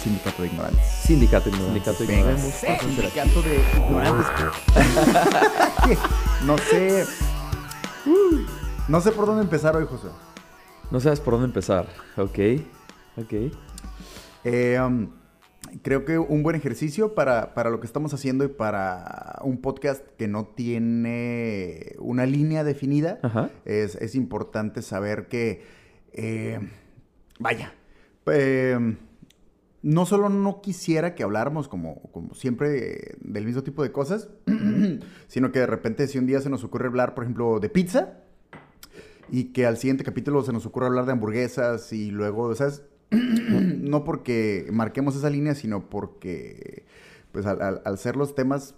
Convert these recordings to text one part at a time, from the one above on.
sindicato de ignorantes. Sindicato ignorante. Sindicato de ignorantes. Sindicato de ignorantes. no sé. No sé por dónde empezar hoy, José. No sabes por dónde empezar. Ok. Ok. Eh, um, creo que un buen ejercicio para, para, lo que estamos haciendo y para un podcast que no tiene una línea definida, Ajá. es, es importante saber que, eh, vaya, eh, no solo no quisiera que habláramos como, como siempre del mismo tipo de cosas, sino que de repente si un día se nos ocurre hablar, por ejemplo, de pizza, y que al siguiente capítulo se nos ocurre hablar de hamburguesas y luego, ¿sabes? no porque marquemos esa línea, sino porque, pues al, al, al ser los temas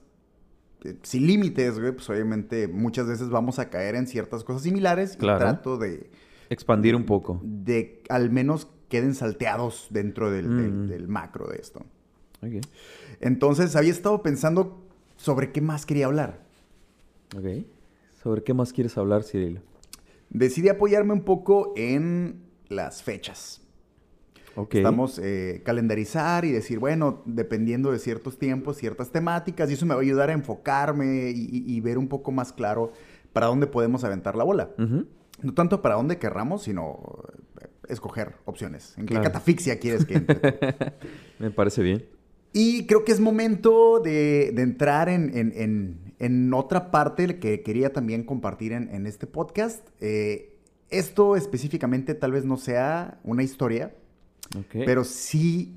eh, sin límites, güey, pues obviamente muchas veces vamos a caer en ciertas cosas similares Claro. y trato de, Expandir un poco. de al menos queden salteados dentro del, Mm. del macro de esto. Ok. Entonces había estado pensando sobre qué más quería hablar. Ok. ¿Sobre qué más quieres hablar, Cirilo? Decidí apoyarme un poco en las fechas. Ok. Estamos eh, calendarizar y decir, bueno, dependiendo de ciertos tiempos, ciertas temáticas, y eso me va a ayudar a enfocarme y, ver un poco más claro para dónde podemos aventar la bola. No tanto para dónde querramos, sino escoger opciones. ¿En Claro. qué catafixia quieres que entre? Me parece bien. Y creo que es momento de, de entrar en, en- en- en otra parte que quería también compartir en, en este podcast. Eh, esto específicamente tal vez no sea una historia, Ok. pero sí,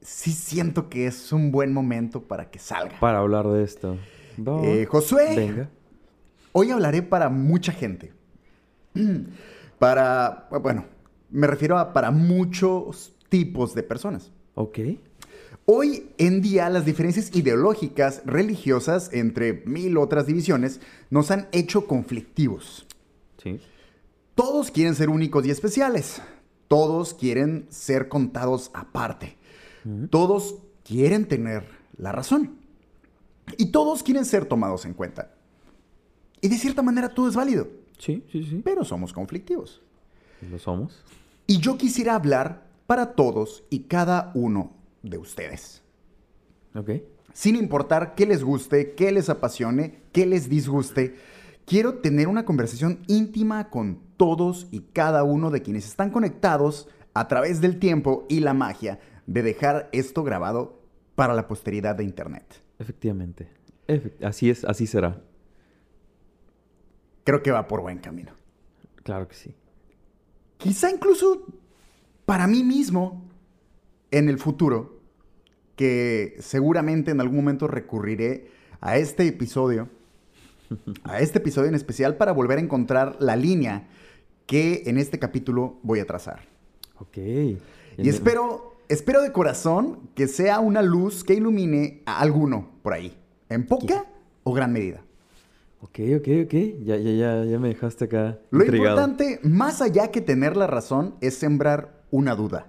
sí siento que es un buen momento para que salga. Para hablar de esto. Eh, Josué, Venga. hoy hablaré para mucha gente. Para, bueno, me refiero a para muchos tipos de personas. Ok. Hoy en día las diferencias ideológicas, religiosas, entre mil otras divisiones, nos han hecho conflictivos. Sí. Todos quieren ser únicos y especiales. Todos quieren ser contados aparte. Todos quieren tener la razón. Y todos quieren ser tomados en cuenta. Y de cierta manera todo es válido, Sí, sí, sí. pero somos conflictivos. Lo somos. Y yo quisiera hablar para todos y cada uno de ustedes. Ok. Sin importar qué les guste, qué les apasione, qué les disguste, quiero tener una conversación íntima con todos y cada uno de quienes están conectados a través del tiempo y la magia de dejar esto grabado para la posteridad de Internet. Efectivamente. Efect- así es, así será. Creo que va por buen camino. Claro que sí. Quizá incluso para mí mismo en el futuro, que seguramente en algún momento recurriré a este episodio, a este episodio en especial para volver a encontrar la línea que en este capítulo voy a trazar. Ok. Y espero, espero de corazón que sea una luz que ilumine a alguno por ahí, en poca o gran medida. Ok, ok, ok. Ya, ya, ya, ya me dejaste acá. Lo intrigado. importante, más allá que tener la razón, es sembrar una duda.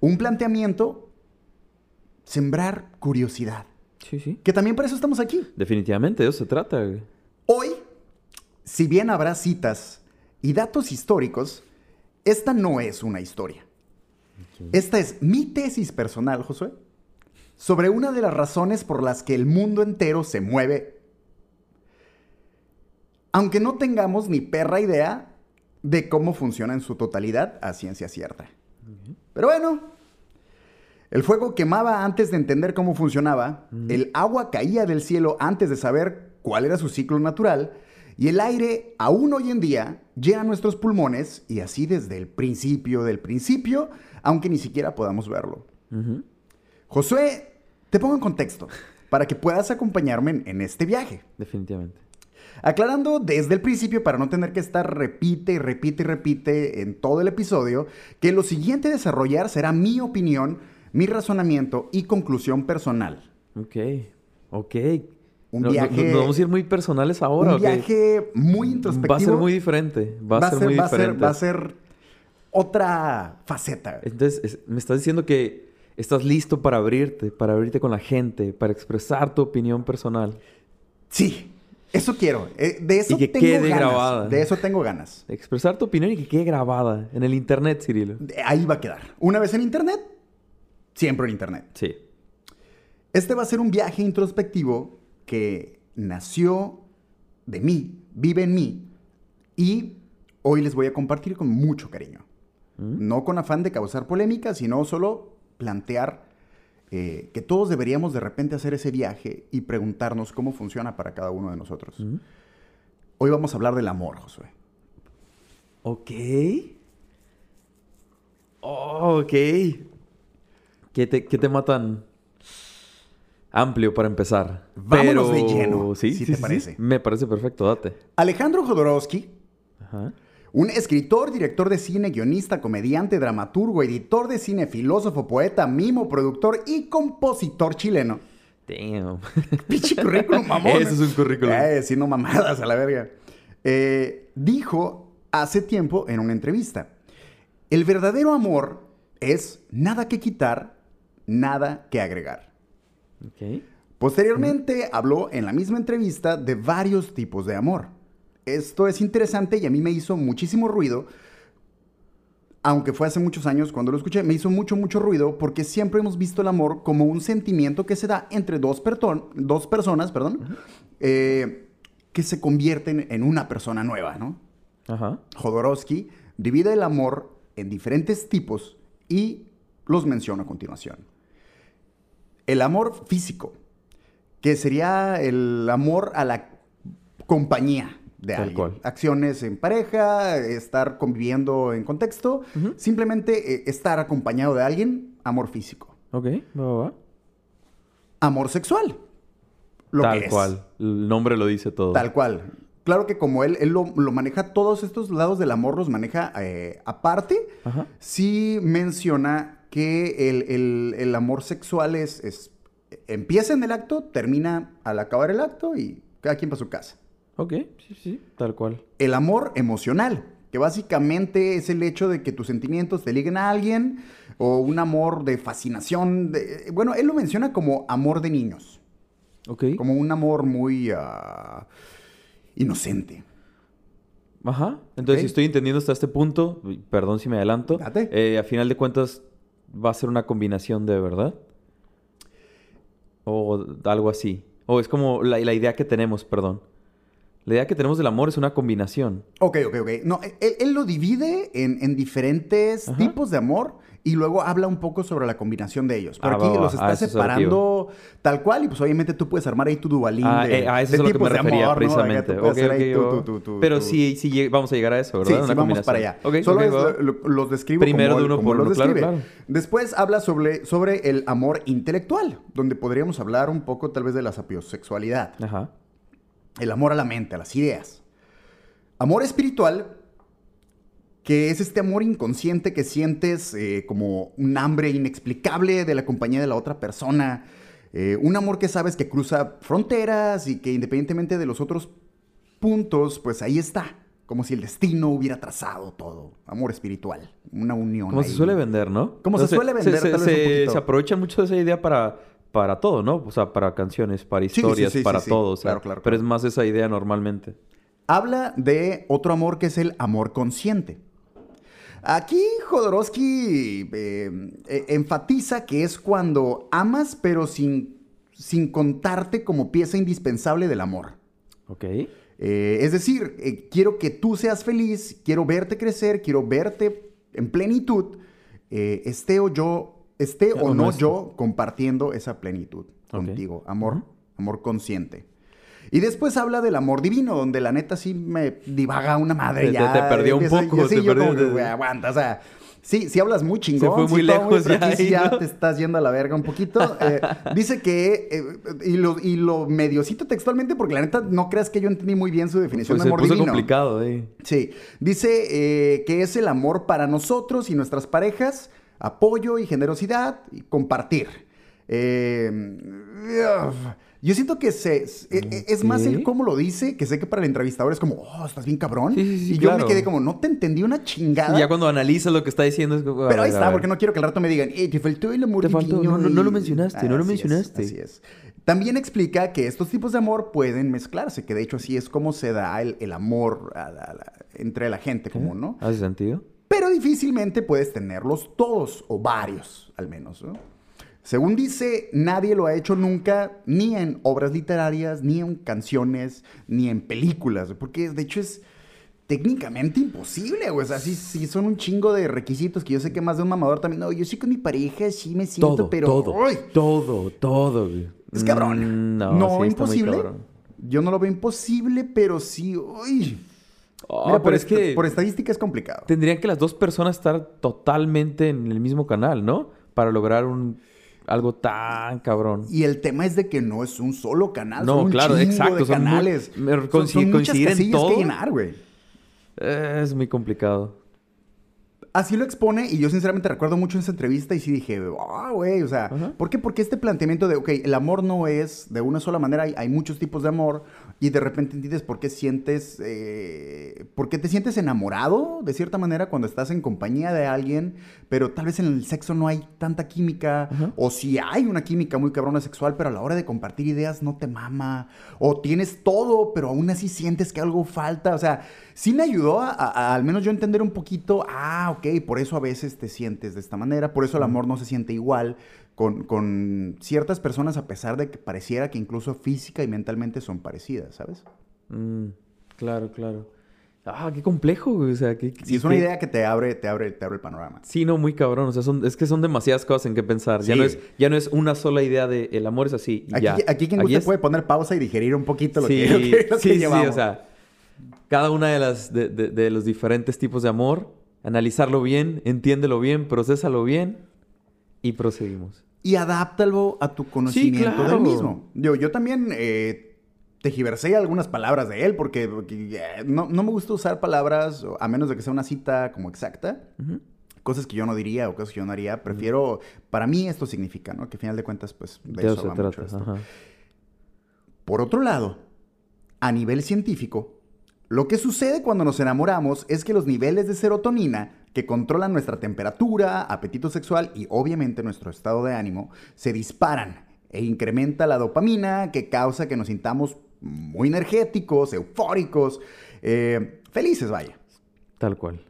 Un planteamiento, sembrar curiosidad. Sí, sí. Que también para eso estamos aquí. Definitivamente, de eso se trata. güey. Hoy, si bien habrá citas y datos históricos, esta no es una historia. Esta es mi tesis personal, Josué, sobre una de las razones por las que el mundo entero se mueve, aunque no tengamos ni perra idea de cómo funciona en su totalidad a ciencia cierta. Pero bueno, el fuego quemaba antes de entender cómo funcionaba, el agua caía del cielo antes de saber cuál era su ciclo natural, y el aire, aún hoy en día, llena nuestros pulmones, y así desde el principio del principio, aunque ni siquiera podamos verlo. Ujú. Josué, te pongo en contexto, para que puedas acompañarme en, en este viaje. Definitivamente. Aclarando desde el principio, para no tener que estar repite y repite y repite en todo el episodio, que lo siguiente a desarrollar será mi opinión, mi razonamiento y conclusión personal. Ok. Ok. Un No- viaje- no- vamos a ir muy personales ahora. Un viaje muy introspectivo. Va a ser muy diferente. Va, a ser, muy va diferente. va a ser otra faceta. Entonces, es- me estás diciendo que estás listo para abrirte, para abrirte con la gente, para expresar tu opinión personal. Sí, eso quiero. Eh, de eso Y que tengo quede ganas. grabada. De eso tengo ganas. Expresar tu opinión y que quede grabada en el internet, Cirilo. Ahí va a quedar. Una vez en internet, siempre en Internet. Sí. Este va a ser un viaje introspectivo que nació de mí, vive en mí, y hoy les voy a compartir con mucho cariño. ¿Mm? No con afán de causar polémica, sino solo plantear eh, que todos deberíamos de repente hacer ese viaje y preguntarnos cómo funciona para cada uno de nosotros. ¿Mm? Hoy vamos a hablar del amor, Josué. Ok. Oh, ok. ¿Qué, te, qué tema tan amplio para empezar? Vámonos de lleno, ¿sí? si sí, te sí, parece. Me parece perfecto, date. Alejandro Jodorowsky, Ajá. Un escritor, director de cine, guionista, comediante, dramaturgo, editor de cine, filósofo, poeta, mimo, productor y compositor chileno. Damn. Pinche currículum, mamón. Eso es un currículum. Eh, sí, no mamadas a la verga. Eh, dijo hace tiempo en una entrevista, el verdadero amor es nada que quitar, nada que agregar. Ok. Posteriormente habló en la misma entrevista de varios tipos de amor. Esto es interesante y a mí me hizo muchísimo ruido, aunque fue hace muchos años cuando lo escuché, me hizo mucho, mucho ruido porque siempre hemos visto el amor como un sentimiento que se da entre dos, personas, perdón, eh, que se convierten en una persona nueva, ¿no? Ajá. Jodorowsky divide el amor en diferentes tipos y los menciona a continuación. El amor físico, que sería el amor a la compañía de Tal alguien. cual. Acciones en pareja, estar conviviendo en contexto, Ujú. simplemente eh, estar acompañado de alguien, amor físico. Ok, va, va, va. Amor sexual. Lo Tal que es. cual. El nombre lo dice todo. Tal cual. Claro que como él, él lo, lo maneja, todos estos lados del amor los maneja eh, aparte, Ajá. sí menciona que el, el- el amor sexual es, es- empieza en el acto, termina al acabar el acto y cada quien para su casa. Ok, sí, sí, tal cual. El amor emocional, que básicamente es el hecho de que tus sentimientos te liguen a alguien o un amor de fascinación. de- bueno, él lo menciona como amor de niños, Ok. como un amor muy ah, inocente. Ajá. Entonces, si estoy entendiendo hasta este punto, perdón si me adelanto, Date. eh, a final de cuentas va a ser una combinación de verdad. O algo así. O es como la, la idea que tenemos, perdón. La idea que tenemos del amor es una combinación. Ok, ok, ok. No, él, él lo divide en, en diferentes Ajá. tipos de amor y luego habla un poco sobre la combinación de ellos. Por Ah, aquí va, va, los está Ah, es separando tal cual y pues obviamente tú puedes armar ahí tu dualín Ah, de, eh, a eso de es lo que me tipos de refería amor, ¿no? Precisamente. tú puedes Ok, hacer ahí ok, tu- tu- tu- Pero sí, sí vamos a llegar a eso, Sí, ¿verdad? sí, Una vamos para allá. Ok, Solo es- lo- los describo Primero como, de uno como por uno, claro, claro. Después habla sobre, sobre el amor intelectual, donde podríamos hablar un poco tal vez de la sapiosexualidad. Ajá. El amor a la mente, a las ideas. Amor espiritual, que es este amor inconsciente que sientes eh, como un hambre inexplicable de la compañía de la otra persona. Eh, un amor que sabes que cruza fronteras y que independientemente de los otros puntos, pues ahí está. Como si el destino hubiera trazado todo. Amor espiritual. Una unión. Como se suele vender, ¿no? Como se suele vender, Se, tal vez se- poquito. se aprovecha mucho de esa idea para, para todo, ¿no? O sea, para canciones, para historias, sí, sí, para todo. o sea, Claro, claro, Pero claro. es más esa idea normalmente. Habla de otro amor que es el amor consciente. Aquí Jodorowsky eh, eh, enfatiza que es cuando amas pero sin, sin contarte como pieza indispensable del amor. Ok. Eh, es decir, eh, quiero que tú seas feliz, quiero verte crecer, quiero verte en plenitud, esté o yo, esté o O no yo compartiendo esa plenitud contigo, amor, amor consciente. Y después habla del amor divino, donde la neta sí me divaga una madre Te- ya. te perdió un poco, sí, te yo perdió- como aguanta, o sea, sí, sí hablas muy chingón. fue muy lejos ya ahí, ya ¿no? te estás yendo a la verga un poquito. Eh, dice que, eh, y, lo, y lo medio cito textualmente, porque la neta no creas que yo entendí muy bien su definición Pues de se amor puso divino. complicado, eh. Sí, dice eh, que es el amor para nosotros y nuestras parejas, apoyo y generosidad y compartir. Eh, yo siento que se, es, es más el cómo lo dice, que sé que para el entrevistador es como, oh, estás bien cabrón. Sí, sí, sí, y yo me claro. quedé como, no te entendí una chingada. Y ya cuando analizas lo que está diciendo es como, Pero ahí está, porque no quiero que al rato me digan, eh, te faltó el amor Te faltó, no, no, no lo mencionaste, no lo Así es, mencionaste. así es. También explica que estos tipos de amor pueden mezclarse, que de hecho así es como se da el, el amor a la- a la- entre la gente común, ¿no? ¿Hace sentido? Pero difícilmente puedes tenerlos todos, o varios al menos, ¿no? Según dice, nadie lo ha hecho nunca, ni en obras literarias, ni en canciones, ni en películas, porque de hecho es técnicamente imposible, güey. O sea, sí, sí son un chingo de requisitos que yo sé que más de un mamador también. No, yo sí con mi pareja, sí me siento, Todo, pero. todo, ¡ay! todo, todo, güey. Es cabrón. Mm, No, No, sí, imposible. Yo no lo veo imposible, pero sí. Uy. Ah, Mira, por, es que por estadística es complicado. tendrían que las dos personas estar totalmente en el mismo canal, ¿no? Para lograr un algo tan cabrón. Y el tema es de que no es un solo canal, No, son un claro, exacto, de son muy- canales. me Son- consi- son, muchas coincidir en casillas todo. que llenar, güey. Es muy complicado. Así lo expone y yo sinceramente recuerdo mucho esa entrevista y sí dije, ah, güey, o sea, Ajá. ¿por qué? Porque este planteamiento de, ok, el amor no es de una sola manera, hay, hay muchos tipos de amor y de repente entiendes por qué sientes, eh, por qué te sientes enamorado de cierta manera cuando estás en compañía de alguien, pero tal vez en el sexo no hay tanta química o si hay una química muy cabrona sexual, pero a la hora de compartir ideas no te mama o tienes todo, pero aún así sientes que algo falta, o sea, sí me ayudó a, a- a al menos yo entender un poquito, ah, ok, por eso a veces te sientes de esta manera, por eso el amor no se siente igual con, con ciertas personas a pesar de que pareciera que incluso física y mentalmente son parecidas, ¿sabes? Mm, claro, claro. Ah, qué complejo, güey. O sea, Sí, es una idea que te abre, te abre, te abre el panorama. Sí, no, muy cabrón. O sea, son, es que son demasiadas cosas en que pensar. Ya, Sí. no es, ya no es una sola idea de el amor es así Aquí, ya. aquí quien guste es- puede poner pausa y digerir un poquito lo sí, que, lo que- lo que sí, sí, llevamos. o sea, cada una de las de, de- de los diferentes tipos de amor, analizarlo bien, entiéndelo bien, procésalo bien y proseguimos. Y adáptalo a tu conocimiento claro. del mismo. Yo, yo también eh, tejiversé algunas palabras de él porque, porque, eh, no, no me gusta usar palabras a menos de que sea una cita como exacta. Cosas que yo no diría o cosas que yo no haría. Prefiero, para mí esto significa, ¿no? Que al final de cuentas, pues, de De eso eso se va mucho trata. esto. ajá. Por otro lado, a nivel científico, lo que sucede cuando nos enamoramos es que los niveles de serotonina, que controlan nuestra temperatura, apetito sexual y obviamente nuestro estado de ánimo, se disparan e incrementa la dopamina que causa que nos sintamos muy energéticos, eufóricos, eh, felices, vaya. Tal cual.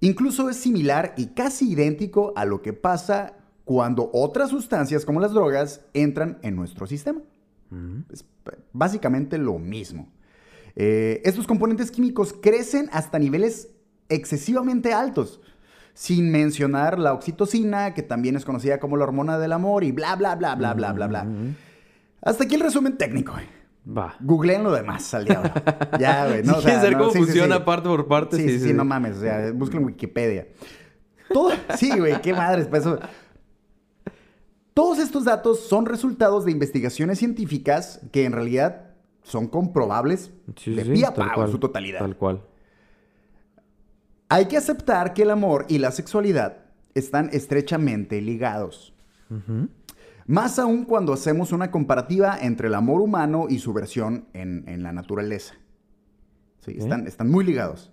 Incluso es similar y casi idéntico a lo que pasa cuando otras sustancias como las drogas entran en nuestro sistema. Ujú. Es básicamente lo mismo. Eh, estos componentes químicos crecen hasta niveles excesivamente altos, sin mencionar la oxitocina, que también es conocida como la hormona del amor, y bla, bla, bla, bla, bla, bla, bla. Hasta aquí el resumen técnico. güey. Va. Googleen lo demás al diablo. Ya, güey. No, O sea, no, cómo sí, sí, funciona sí. parte por parte, Sí, sí, sí, no mames. O sea, busquen en Wikipedia. Todo, sí, güey, qué madres. pues, eso. Todos estos datos son resultados de investigaciones científicas que en realidad son comprobables Sí, de sí, pie a en su totalidad. Tal cual. Hay que aceptar que el amor y la sexualidad están estrechamente ligados. Más aún cuando hacemos una comparativa entre el amor humano y su versión en, en la naturaleza. Sí, están muy ligados.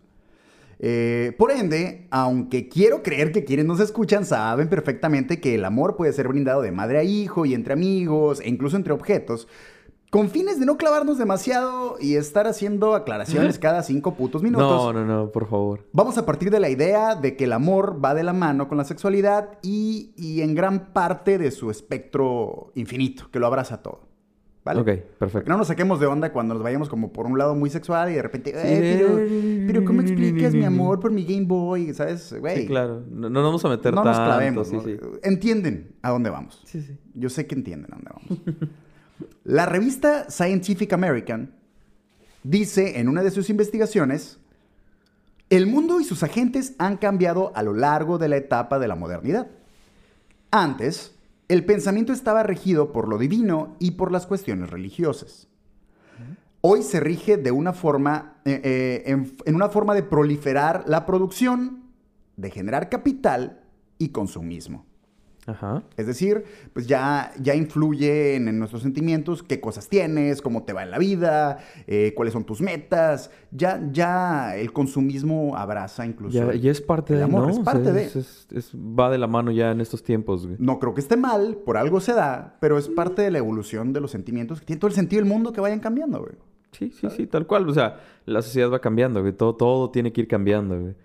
Eh, por ende, aunque quiero creer que quienes nos escuchan saben perfectamente que el amor puede ser brindado de madre a hijo y entre amigos e incluso entre objetos, con fines de no clavarnos demasiado y estar haciendo aclaraciones cada cinco putos minutos. No, no, no, por favor. Vamos a partir de la idea de que el amor va de la mano con la sexualidad y, y en gran parte de su espectro infinito, que lo abraza todo. ¿Vale? Ok, que perfecto. no nos saquemos de onda cuando nos vayamos como por un lado muy sexual y de repente, "Eh, pero, pero ¿cómo explicas mi amor por mi Game Boy? ¿Sabes? Güey, Sí, claro. No, no nos vamos a meter no nos clavemos. sí, ¿no? sí. Entienden a dónde vamos. Sí, sí. Yo sé que entienden a dónde vamos. La revista Scientific American dice en una de sus investigaciones, el mundo y sus agentes han cambiado a lo largo de la etapa de la modernidad. Antes, el pensamiento estaba regido por lo divino y por las cuestiones religiosas. Hoy se rige de una forma, eh, eh, en, en una forma de proliferar la producción, de generar capital y consumismo. Ajá. Es decir, pues ya, ya influye en, nuestros sentimientos, qué cosas tienes, cómo te va en la vida, eh, cuáles son tus metas. Ya, ya el consumismo abraza incluso. Ya, es parte de, amor, ¿no? es O sea, parte de. es- es- es- va de la mano ya en estos tiempos, güey. No creo que esté mal, por algo se da, pero es parte de la evolución de los sentimientos que tiene todo el sentido del mundo que vayan cambiando, güey. Sí, sí, sí, tal cual. O sea, la sociedad va cambiando, güey. Todo, todo tiene que ir cambiando, güey.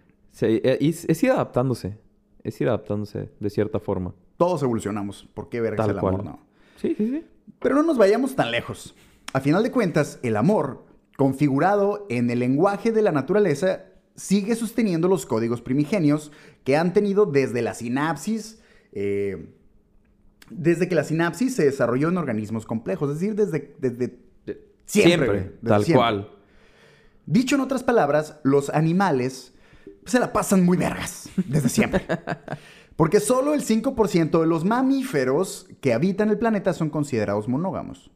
Eh, es, es ir adaptándose. es ir adaptándose de cierta forma. Todos evolucionamos. ¿Por qué vergas Tal el amor? cual. No. Sí, sí, sí. Pero no nos vayamos tan lejos. A final de cuentas, el amor, configurado en el lenguaje de la naturaleza, sigue sosteniendo los códigos primigenios que han tenido desde la sinapsis, eh, desde que la sinapsis se desarrolló en organismos complejos, es decir, desde, desde siempre. desde tal siempre. cual. Dicho en otras palabras, los animales se la pasan muy vergas desde siempre. Porque solo el 5% de los mamíferos que habitan el planeta son considerados monógamos.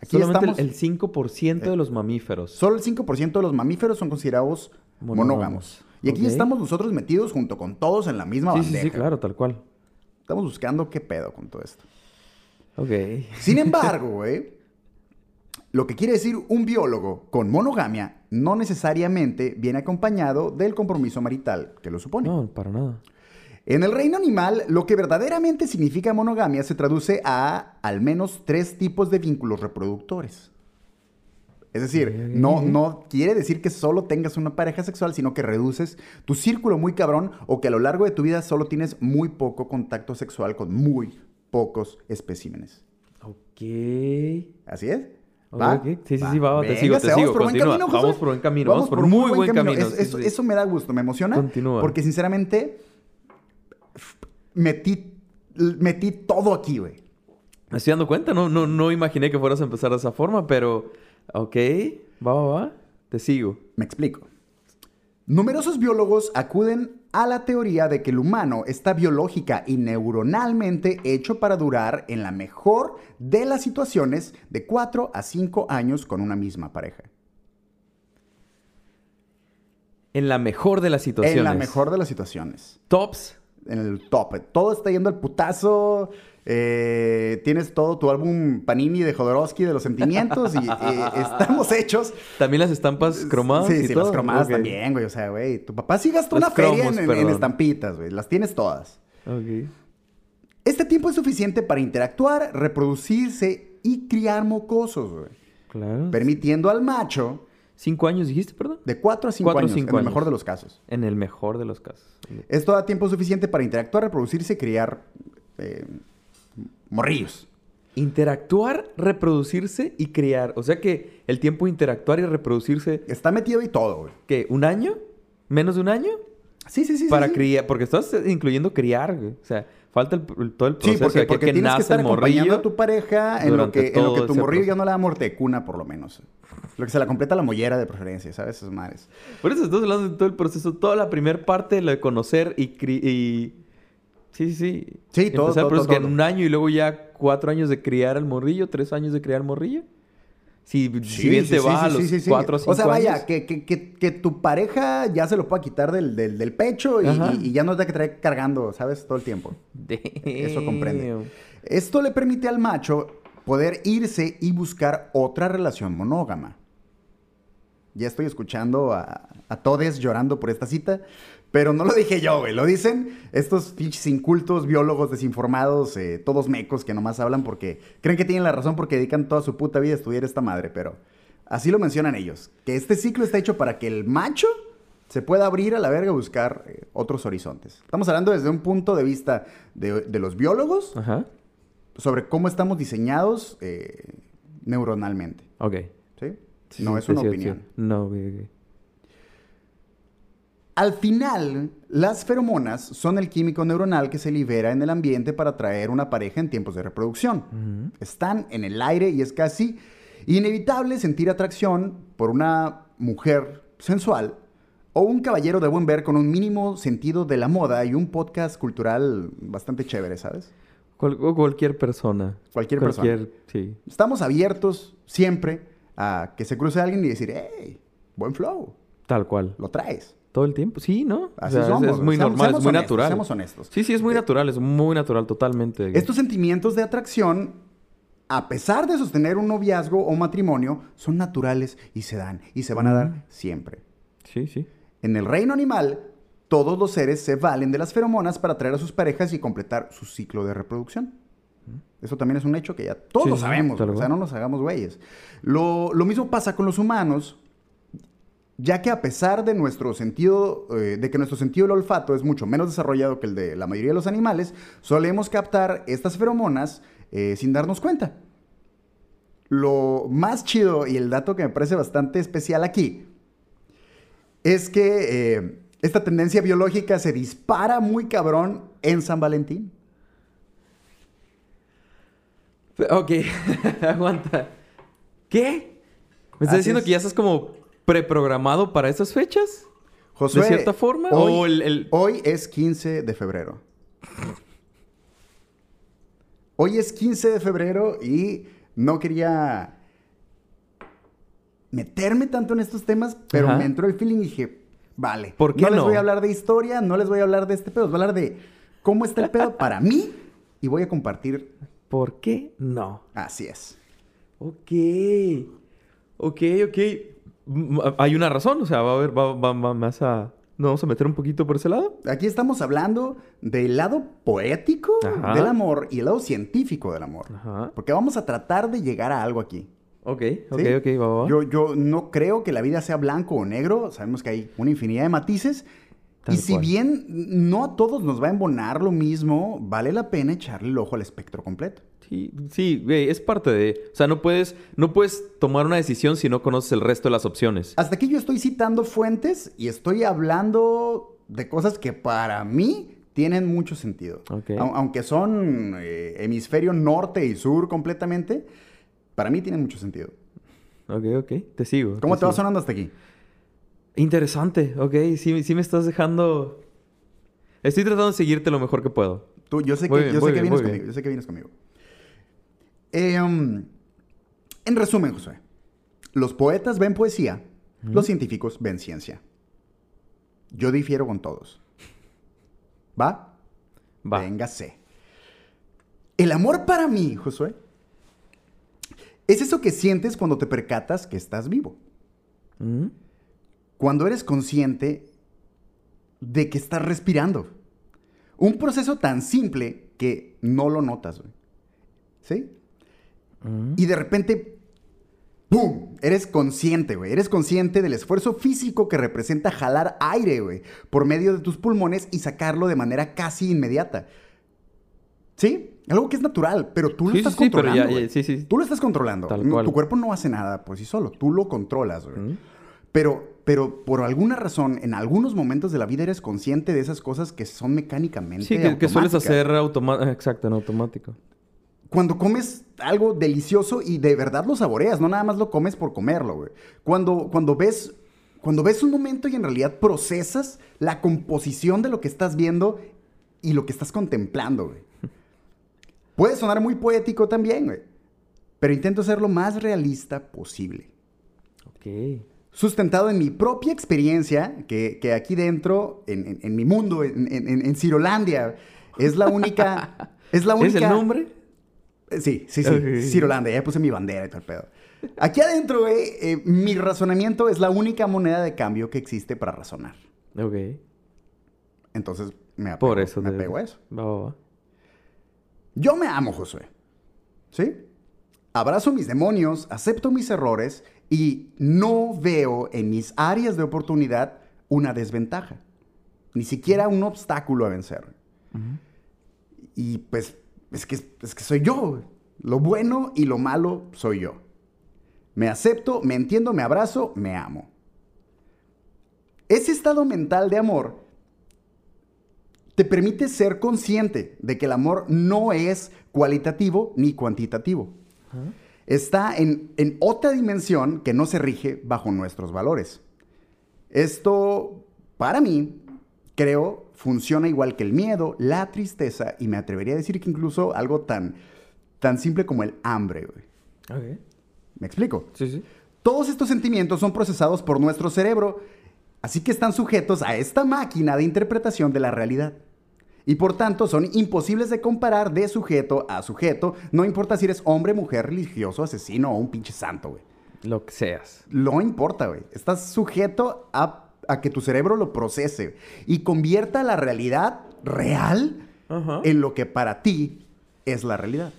Aquí Solamente estamos. el 5% de los mamíferos. Solo el 5% de los mamíferos son considerados monógamos. Monógamos. Y aquí estamos nosotros metidos junto con todos en la misma Sí, bandeja. sí, sí, claro, tal cual. Estamos buscando qué pedo con todo esto. Ok. Sin embargo, güey, lo que quiere decir un biólogo con monogamia no necesariamente viene acompañado del compromiso marital que lo supone. No, para nada. En el reino animal, lo que verdaderamente significa monogamia se traduce a al menos tres tipos de vínculos reproductores. Es decir, no, no quiere decir que solo tengas una pareja sexual, sino que reduces tu círculo muy cabrón o que a lo largo de tu vida solo tienes muy poco contacto sexual con muy pocos especímenes. Ok. ¿Así es? Ok, ok. Sí, sí, sí, va, va, te sigo, te vamos sigo, por continúa. camino. Vamos por buen camino, vamos por muy buen camino, Es- sí, eso, sí. eso me da gusto, me emociona. Continúa. Porque sinceramente metí, metí todo aquí, güey. Me estoy dando cuenta, no, no, no imaginé que fueras a empezar de esa forma, pero... Ok, va, va, va. Te sigo. Me explico. Numerosos biólogos acuden a la teoría de que el humano está biológica y neuronalmente hecho para durar en la mejor de las situaciones de 4 a 5 años con una misma pareja. En la mejor de las situaciones. En la mejor de las situaciones. Tops. En el top. Todo está yendo al putazo. eh, tienes todo tu álbum Panini de Jodorowsky de los sentimientos y eh, estamos hechos. También las estampas cromadas Sí, y sí, todo. las cromadas también, güey. O sea, güey, tu papá sí gastó Las una feria cromos, en- en, en estampitas, güey. Las tienes todas. Ok. Este tiempo es suficiente para interactuar, reproducirse y criar mocosos, güey. Claro. Permitiendo al macho ¿Cinco años dijiste, perdón? de 4 a 5 Cuatro años, cinco en el mejor de los casos. En el mejor de los casos. Esto da tiempo suficiente para interactuar, reproducirse y criar eh, morrillos. Interactuar, reproducirse y criar. O sea que el tiempo de interactuar y reproducirse, Está metido y todo, güey. ¿qué? ¿Un año? ¿Menos de un año? Sí, sí, sí. Para sí, sí. criar, porque estás incluyendo criar, güey. O sea, falta el- todo el Sí, proceso porque, de que, porque que tienes que nace estar acompañando a tu pareja en lo que, en lo que todo tu morrillo ya no le da muerte de cuna, por lo menos. Lo que se la completa la mollera de preferencia, ¿sabes? Esas madres. Por eso estamos hablando de todo el proceso, toda la primera parte, lo de conocer y... y... Sí, sí, sí. Sí, todo, todo, todo, que en todo. un año y luego ya cuatro años de criar al morrillo, tres años de criar al morrillo. Si, si bien Sí, te sí, va sí, a sí, los sí, sí. cuatro o cinco O sea, vaya, años. que, que, que, que tu pareja ya se lo pueda quitar del, del, del pecho y, Ajá. y- y ya no te que traer cargando, ¿sabes? Todo el tiempo. Eso comprende. Esto le permite al macho poder irse y buscar otra relación monógama. Ya estoy escuchando a, a todes llorando por esta cita, pero no lo dije yo, güey. Lo dicen estos pinches incultos, biólogos desinformados, eh, todos mecos que nomás hablan porque creen que tienen la razón porque dedican toda su puta vida a estudiar esta madre, pero así lo mencionan ellos. Que este ciclo está hecho para que el macho se pueda abrir a la verga y buscar eh, otros horizontes. Estamos hablando desde un punto de vista de, de los biólogos Ajá. sobre cómo estamos diseñados eh, neuronalmente. Ok. ¿Sí? No sí, es una sí, opinión. sí. No, ok, ok. Al final, las feromonas son el químico neuronal que se libera en el ambiente para atraer una pareja en tiempos de reproducción. Están en el aire y es casi inevitable sentir atracción por una mujer sensual o un caballero de buen ver con un mínimo sentido de la moda y un podcast cultural bastante chévere, ¿sabes? Cual- o cualquier persona. Cualquier persona. Sí. Estamos abiertos siempre a que se cruce alguien y decir, hey, buen flow, Tal cual. lo traes. Todo el tiempo. Sí, ¿no? Así O sea, es- somos, es, muy seamos- normal, seamos es muy honestos, natural. seamos honestos. Sí, sí, es muy natural, es muy natural, totalmente. Estos sentimientos de atracción, a pesar de sostener un noviazgo o matrimonio, son naturales y se dan y se van a dar siempre. Sí, sí. En el reino animal, todos los seres se valen de las feromonas para atraer a sus parejas y completar su ciclo de reproducción. Eso también es un hecho que ya todos Sí, lo sí, sabemos, o sea, no nos hagamos güeyes. Lo, lo mismo pasa con los humanos ya que a pesar de nuestro sentido, eh, de que nuestro sentido del olfato es mucho menos desarrollado que el de la mayoría de los animales, solemos captar estas feromonas eh, sin darnos cuenta. Lo más chido y el dato que me parece bastante especial aquí es que eh, esta tendencia biológica se dispara muy cabrón en San Valentín. Ok, aguanta. ¿Qué? ¿Me estás Así diciendo es. que ya estás como preprogramado para esas fechas? Josué, ¿De cierta forma? Hoy, ¿O el- el- hoy es 15 de febrero. Hoy es 15 de febrero y no quería meterme tanto en estos temas, pero Ajá. me entró el feeling y dije, vale. ¿Por qué no, les no? voy a hablar de historia, no les voy a hablar de este pedo, les voy a hablar de cómo está el pedo para mí y voy a compartir. ¿Por qué no? Así es. Ok. Ok, ok. Hay una razón, o sea, va a haber, va, va- va más a... ¿No vamos a meter un poquito por ese lado? Aquí estamos hablando del lado poético Ajá. del amor y el lado científico del amor. Ajá. Porque vamos a tratar de llegar a algo aquí. Ok, ok, ¿sí? ok, va, va. Yo, yo no creo que la vida sea blanco o negro. Sabemos que hay una infinidad de matices. Tal y si cual. bien no a todos nos va a embonar lo mismo, vale la pena echarle el ojo al espectro completo. Sí, sí, güey, es parte de... O sea, no puedes, no puedes tomar una decisión si no conoces el resto de las opciones. Hasta aquí yo estoy citando fuentes y estoy hablando de cosas que para mí tienen mucho sentido. Aunque son eh, hemisferio norte y sur completamente, para mí tienen mucho sentido. Ok, ok, te sigo. ¿Cómo te va sigo. sonando hasta aquí? Interesante, ok, sí, sí me estás dejando... Estoy tratando de seguirte lo mejor que puedo. Tú, yo sé que, bien, yo sé que vienes conmigo. Yo sé que vienes conmigo. Eh, um, en resumen, José, los poetas ven poesía, los científicos ven ciencia. Yo difiero con todos. ¿Va? Va. Véngase. El amor para mí, Josué, es eso que sientes cuando te percatas que estás vivo. Mm, Cuando eres consciente de que estás respirando. Un proceso tan simple que no lo notas, güey. ¿Sí? mm. Y de repente, ¡pum! Eres consciente, güey. Eres consciente del esfuerzo físico que representa jalar aire, güey, por medio de tus pulmones y sacarlo de manera casi inmediata. ¿Sí? Algo que es natural, pero tú lo Sí, estás sí, sí, pero controlando. ya- sí, sí. Tú lo estás controlando. Tal No, cual. tu cuerpo no hace nada por sí solo. Tú lo controlas, güey. Mm. Pero, pero por alguna razón, en algunos momentos de la vida eres consciente de esas cosas que son mecánicamente. Sí, que, que sueles hacer automático. Exacto, en automático. Cuando comes algo delicioso y de verdad lo saboreas, no nada más lo comes por comerlo, güey. Cuando, cuando ves. Cuando ves un momento y en realidad procesas la composición de lo que estás viendo y lo que estás contemplando, güey. Puede sonar muy poético también, güey. Pero intento ser lo más realista posible. Ok. Sustentado en mi propia experiencia, que, que aquí dentro, en, en- en mi mundo, en, en, Cirolandia, es la única... es la única... ¿Es el nombre? Eh, Sí, sí, sí. Cirolandia, ya puse mi bandera y todo el pedo. Aquí adentro, güey, eh, mi razonamiento es la única moneda de cambio que existe para razonar. Ok. Entonces, me apego, Por eso. me te- apego a eso. Yo me amo, Josué. ¿Sí? Abrazo mis demonios, acepto mis errores y no veo en mis áreas de oportunidad una desventaja. Ni siquiera un obstáculo a vencer. Y pues es que, es que soy yo. Lo bueno y lo malo soy yo. Me acepto, me entiendo, me abrazo, me amo. Ese estado mental de amor te permite ser consciente de que el amor no es cualitativo ni cuantitativo. Está en, en otra dimensión que no se rige bajo nuestros valores. Esto, para mí, creo, funciona igual que el miedo, la tristeza y me atrevería a decir que incluso algo tan, tan simple como el hambre. güey. ¿Me explico? Sí, sí. Todos estos sentimientos son procesados por nuestro cerebro, así que están sujetos a esta máquina de interpretación de la realidad. Y por tanto son imposibles de comparar de sujeto a sujeto, no importa si eres hombre, mujer, religioso, asesino o un pinche santo, güey. Lo que seas. No importa, güey. Estás sujeto a, a que tu cerebro lo procese y convierta la realidad real en lo que para ti es la realidad.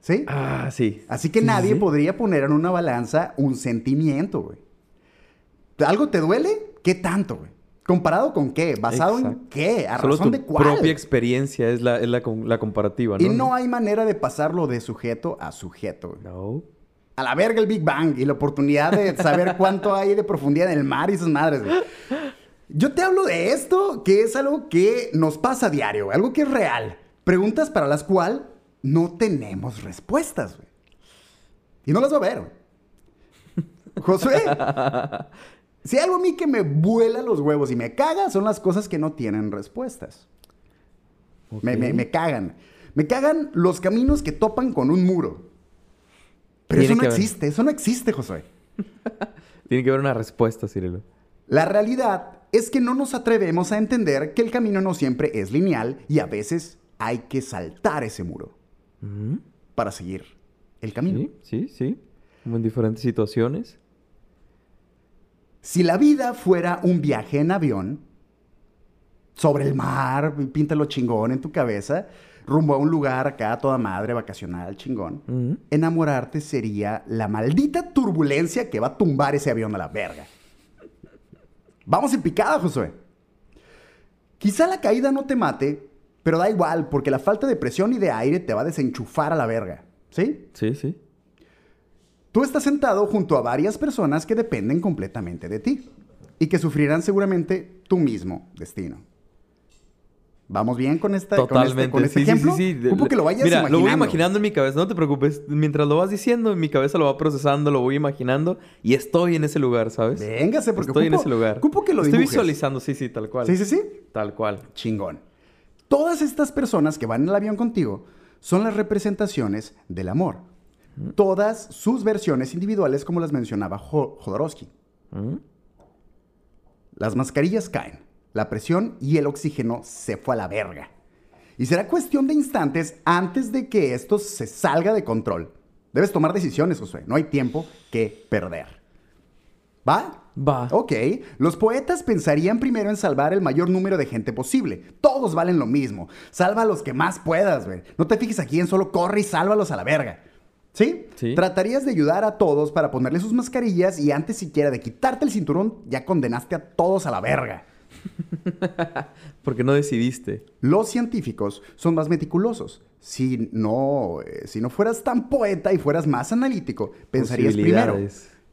¿Sí? Ah, sí. Así que sí, nadie sí. podría poner en una balanza un sentimiento, güey. ¿Algo te duele? ¿Qué tanto, güey? ¿Comparado con qué? ¿Basado en qué? ¿A Solo razón tu de cuál? propia experiencia es la, es la, com- la comparativa, ¿no? Y no hay manera de pasarlo de sujeto a sujeto. güey. No. A la verga el Big Bang y la oportunidad de saber cuánto hay de profundidad en el mar y sus madres, güey. Yo te hablo de esto, que es algo que nos pasa a diario, algo que es real. Preguntas para las cuales no tenemos respuestas, güey. Y no las va a ver, güey. Josué, si hay algo a mí que me vuela los huevos y me caga, son las cosas que no tienen respuestas. Me, me- cagan. Me cagan los caminos que topan con un muro. Pero Tiene eso no existe, eso no existe, Josué. Tiene que haber una respuesta, Cirilo. La realidad es que no nos atrevemos a entender que el camino no siempre es lineal y a veces hay que saltar ese muro para seguir el camino. Sí, sí, sí. Como en diferentes situaciones. Si la vida fuera un viaje en avión, sobre el mar, píntalo chingón en tu cabeza, rumbo a un lugar acá, toda madre, vacacional, chingón, enamorarte sería la maldita turbulencia que va a tumbar ese avión a la verga. Vamos en picada, Josué. Quizá la caída no te mate, pero da igual, porque la falta de presión y de aire te va a desenchufar a la verga. ¿Sí? Sí, sí. Tú estás sentado junto a varias personas que dependen completamente de ti y que sufrirán seguramente tu mismo destino. ¿Vamos bien con, esta, con este- Totalmente. con este sí, sí, ejemplo? sí, sí. Ocupo que lo vayas Mira, imaginando. lo voy imaginando en mi cabeza. No te preocupes. Mientras lo vas diciendo, en mi cabeza lo va procesando, lo voy imaginando. Y estoy en ese lugar, ¿sabes? Véngase, porque estoy en ese lugar. ocupo que lo Estoy dibujes. visualizando, sí, sí, tal cual. Sí, sí, sí. Tal cual. Chingón. Todas estas personas que van en el avión contigo son las representaciones del amor. Todas sus versiones individuales, como las mencionaba Jo- Jodorowsky. ¿Mm? Las mascarillas caen, la presión y el oxígeno se fue a la verga. Y será cuestión de instantes antes de que esto se salga de control. Debes tomar decisiones, Josué. No hay tiempo que perder. ¿Va? Va. Ok. Los poetas pensarían primero en salvar el mayor número de gente posible. Todos valen lo mismo. Salva a los que más puedas, güey. No te fijes aquí en solo corre y sálvalos a la verga. ¿Sí? Sí. Tratarías de ayudar a todos para ponerle sus mascarillas y antes siquiera de quitarte el cinturón, ya condenaste a todos a la verga. Porque no decidiste. Los científicos son más meticulosos. Si no, eh, si no fueras tan poeta y fueras más analítico, pensarías primero.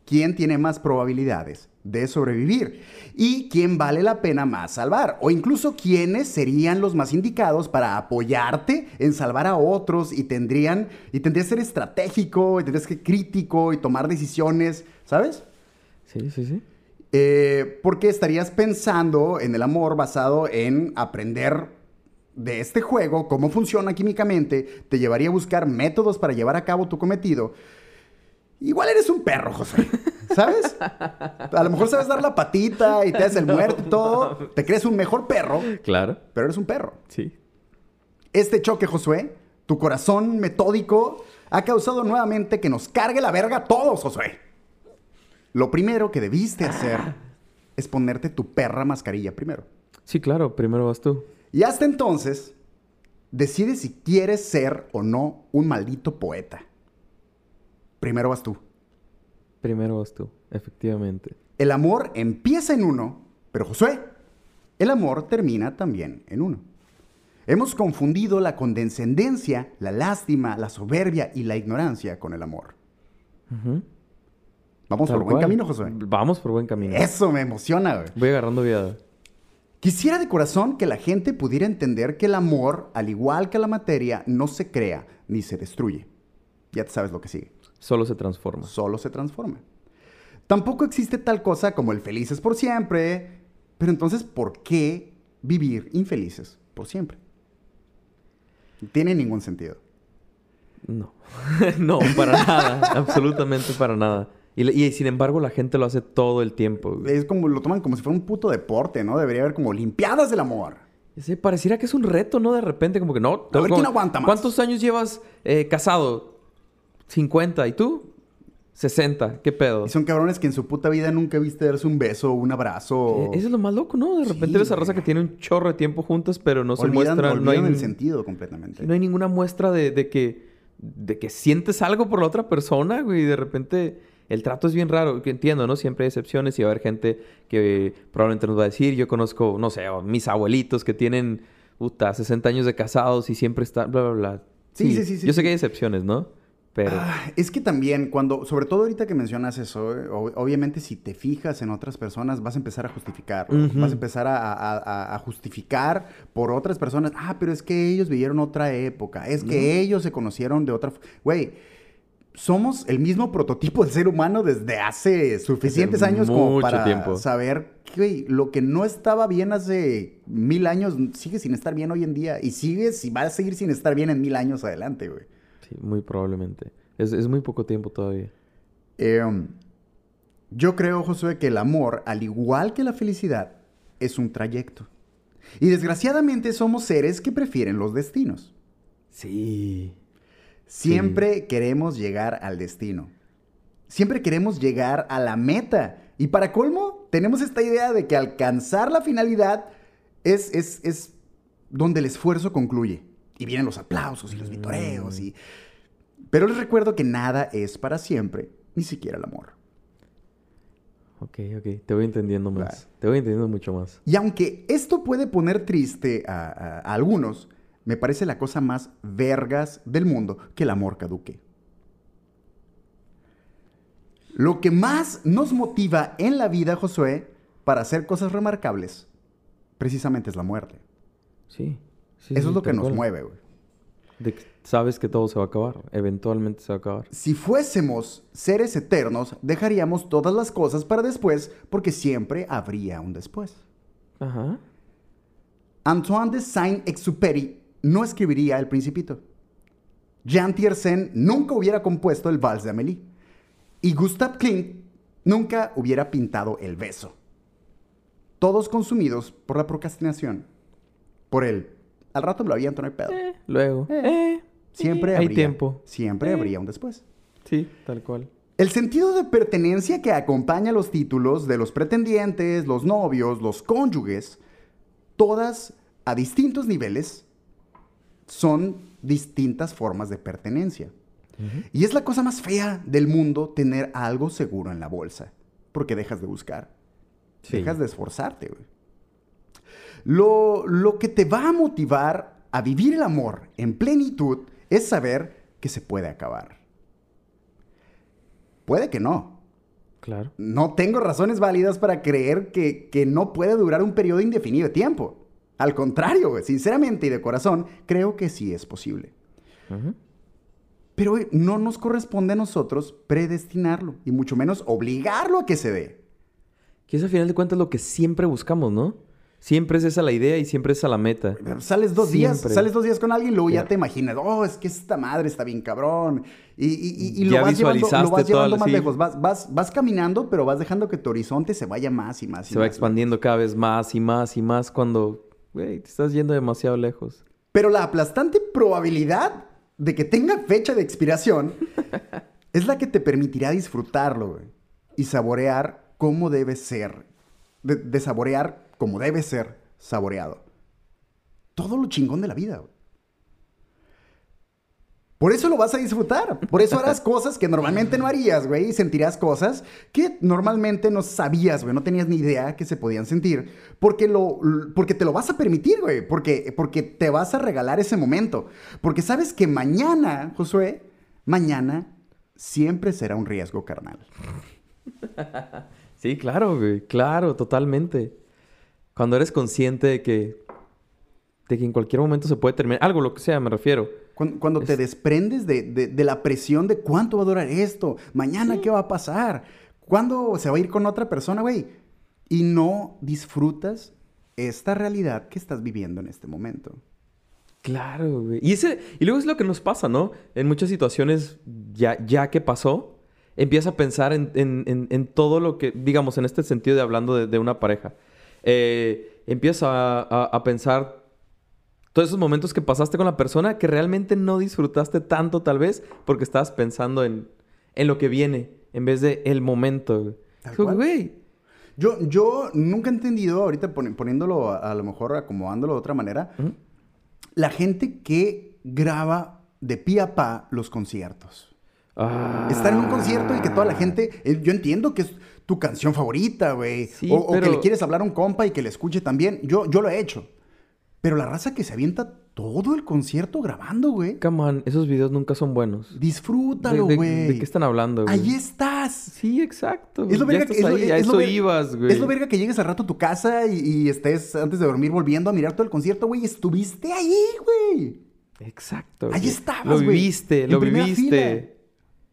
Quién tiene más probabilidades de sobrevivir y quién vale la pena más salvar o incluso quiénes serían los más indicados para apoyarte en salvar a otros y tendrían y tendrías que ser estratégico y tendrías que ser crítico y tomar decisiones, ¿sabes? Sí, sí, sí. Eh, porque estarías pensando en el amor basado en aprender de este juego, cómo funciona químicamente, te llevaría a buscar métodos para llevar a cabo tu cometido. Igual eres un perro, José. ¿Sabes? A lo mejor sabes dar la patita y te haces el muerto y todo. Te crees un mejor perro, Claro. pero eres un perro. Sí. Este choque, Josué, tu corazón metódico, ha causado nuevamente que nos cargue la verga a todos, Josué. Lo primero que debiste hacer es ponerte tu perra mascarilla primero. Sí, claro. Primero vas tú. Y hasta entonces, decide si quieres ser o no un maldito poeta. Primero vas tú. Primero vas tú. Efectivamente. El amor empieza en uno, pero Josué, el amor termina también en uno. Hemos confundido la condescendencia, la lástima, la soberbia y la ignorancia con el amor. Vamos Tal por buen camino, Josué. Vamos por buen camino. Eso me emociona, güey. Voy agarrando viada. Quisiera de corazón que la gente pudiera entender que el amor, al igual que la materia, no se crea ni se destruye. Ya te sabes lo que sigue. Solo se transforma. Solo se transforma. Tampoco existe tal cosa como el felices por siempre. Pero entonces, ¿por qué vivir infelices por siempre? No tiene ningún sentido. No. no, para nada. Absolutamente para nada. Y, sin embargo, la gente lo hace todo el tiempo. güey. Es como, lo toman como si fuera un puto deporte, ¿no? Debería haber como limpiadas del amor. Sí, pareciera que es un reto, ¿no? De repente, como que no. A ver como- quién aguanta más. ¿Cuántos años llevas eh, casado? 50. ¿Y tú? 60. ¿Qué pedo? Y son cabrones que en su puta vida nunca viste darse un beso, un abrazo. Eh, Eso es lo más loco, ¿no? De repente Sí, ves a raza que tiene un chorro de tiempo juntas, pero no se olvidan, muestra. No hay, el sentido completamente. no hay ninguna muestra de, de que, de que sientes algo por la otra persona, güey. Y de repente el trato es bien raro, que entiendo, ¿no? Siempre hay excepciones y va a haber gente que probablemente nos va a decir, yo conozco, no sé, mis abuelitos que tienen, puta, 60 años de casados y siempre están, bla, bla, bla. Sí, sí, sí. sí yo sé que hay excepciones, ¿no? Pero... Ah, es que también cuando, sobre todo ahorita que mencionas eso, eh, obviamente si te fijas en otras personas vas a empezar a justificar, vas a empezar a, justificar por otras personas, ah, pero es que ellos vivieron otra época, es que ellos se conocieron de otra... Güey, somos el mismo prototipo de ser humano desde hace suficientes años como para saber que lo que no estaba bien hace mil años sigue sin estar bien hoy en día y sigue y va a seguir sin estar bien en mil años adelante, güey. Sí, muy probablemente. Es, muy poco tiempo todavía. Em, yo creo, Josué, que el amor, al igual que la felicidad, es un trayecto. Y desgraciadamente somos seres que prefieren los destinos. Sí. Siempre queremos llegar al destino. Siempre queremos llegar a la meta. Y para colmo, tenemos esta idea de que alcanzar la finalidad es, es, es donde el esfuerzo concluye. Y vienen los aplausos y los vitoreos. Y... Pero les recuerdo que nada es para siempre, ni siquiera el amor. Ok, ok. Te voy entendiendo más. Te voy entendiendo mucho más. Y aunque esto puede poner triste a algunos, me parece la cosa más vergas del mundo que el amor caduque. Lo que más nos motiva en la vida, Josué, para hacer cosas remarcables, precisamente es la muerte. Sí. Eso es lo que nos mueve, güey. sabes que todo se va a acabar, eventualmente se va a acabar. Si fuésemos seres eternos, dejaríamos todas las cosas para después, porque siempre habría un después. Ajá. Antoine de Saint-Exupéry no escribiría El Principito. Jean Tiersen nunca hubiera compuesto el Vals de Amélie. Y Gustav Klimt nunca hubiera pintado El Beso. Todos consumidos por la procrastinación. Por el, al rato lo había no hay pedo. Eh, luego. Eh, eh, siempre hay tiempo. Siempre habría un después. Sí, tal cual. El sentido de pertenencia que acompaña los títulos de los pretendientes, los novios, los cónyuges, todas a distintos niveles, son distintas formas de pertenencia. Y es la cosa más fea del mundo tener algo seguro en la bolsa, porque dejas de buscar, dejas de esforzarte. Lo, lo que te va a motivar a vivir el amor en plenitud es saber que se puede acabar. Puede que no. Claro. No tengo razones válidas para creer que, que no puede durar un periodo indefinido de tiempo. Al contrario, sinceramente y de corazón, creo que sí es posible. Pero no nos corresponde a nosotros predestinarlo y mucho menos obligarlo a que se dé. Que es al final de cuentas lo que siempre buscamos, ¿no? Siempre es esa la idea y siempre es esa la meta. Sales dos días, sales dos días con alguien y luego ya te imaginas, oh, es que esta madre está bien cabrón. Y, lo, vas llevando, más lejos. Vas, vas, caminando, pero vas dejando que tu horizonte se vaya más y más. se va expandiendo cada vez más y más y más cuando Güey, te estás yendo demasiado lejos. Pero la aplastante probabilidad de que tenga fecha de expiración es la que te permitirá disfrutarlo, güey. Y saborear como debe ser. De, saborear como debe ser saboreado. Todo lo chingón de la vida, güey. Por eso lo vas a disfrutar. Por eso harás cosas que normalmente no harías, güey. Y sentirás cosas que normalmente no sabías, güey. No tenías ni idea que se podían sentir. Porque, lo, porque te lo vas a permitir, güey. Porque, porque te vas a regalar ese momento. Porque sabes que mañana, Josué, mañana siempre será un riesgo carnal. Sí, claro, güey. Claro, totalmente. Cuando eres consciente de que, de que en cualquier momento se puede terminar. Algo, lo que sea, me refiero cuando, te desprendes de, la presión de cuánto va a durar esto, mañana qué va a pasar, cuándo se va a ir con otra persona, güey. Y no disfrutas esta realidad que estás viviendo en este momento. Claro, güey. Y, ese, y luego es lo que nos pasa, ¿no? En muchas situaciones, ya, ya que pasó, empieza a pensar en, todo lo que, digamos, en este sentido de hablando de, una pareja. Eh, empieza a, a, pensar todos esos momentos que pasaste con la persona que realmente no disfrutaste tanto tal vez porque estabas pensando en, lo que viene en vez de el momento. Güey. Yo, yo nunca he entendido, ahorita poniéndolo a, lo mejor acomodándolo de otra manera, la gente que graba de pie a pa los conciertos. Ah. Estar en un concierto y que toda la gente. eh, Yo entiendo que es tu canción favorita, güey. Sí, o, o que le quieres hablar a un compa y que le escuche también. Yo, yo lo he hecho. Pero la raza que se avienta todo el concierto grabando, güey. Come on, esos videos nunca son buenos. Disfrútalo, ¿De, de- güey. de qué están hablando, güey? Ahí estás. Sí, exacto. Es lo verga que- es lo- a es lo eso ver- ibas, güey. Es lo verga que llegues al rato a tu casa y, y estés antes de dormir volviendo a mirar todo el concierto, güey. Estuviste ahí, güey. Exacto. Ahí güey. estabas, Lo güey. viviste, En lo viviste.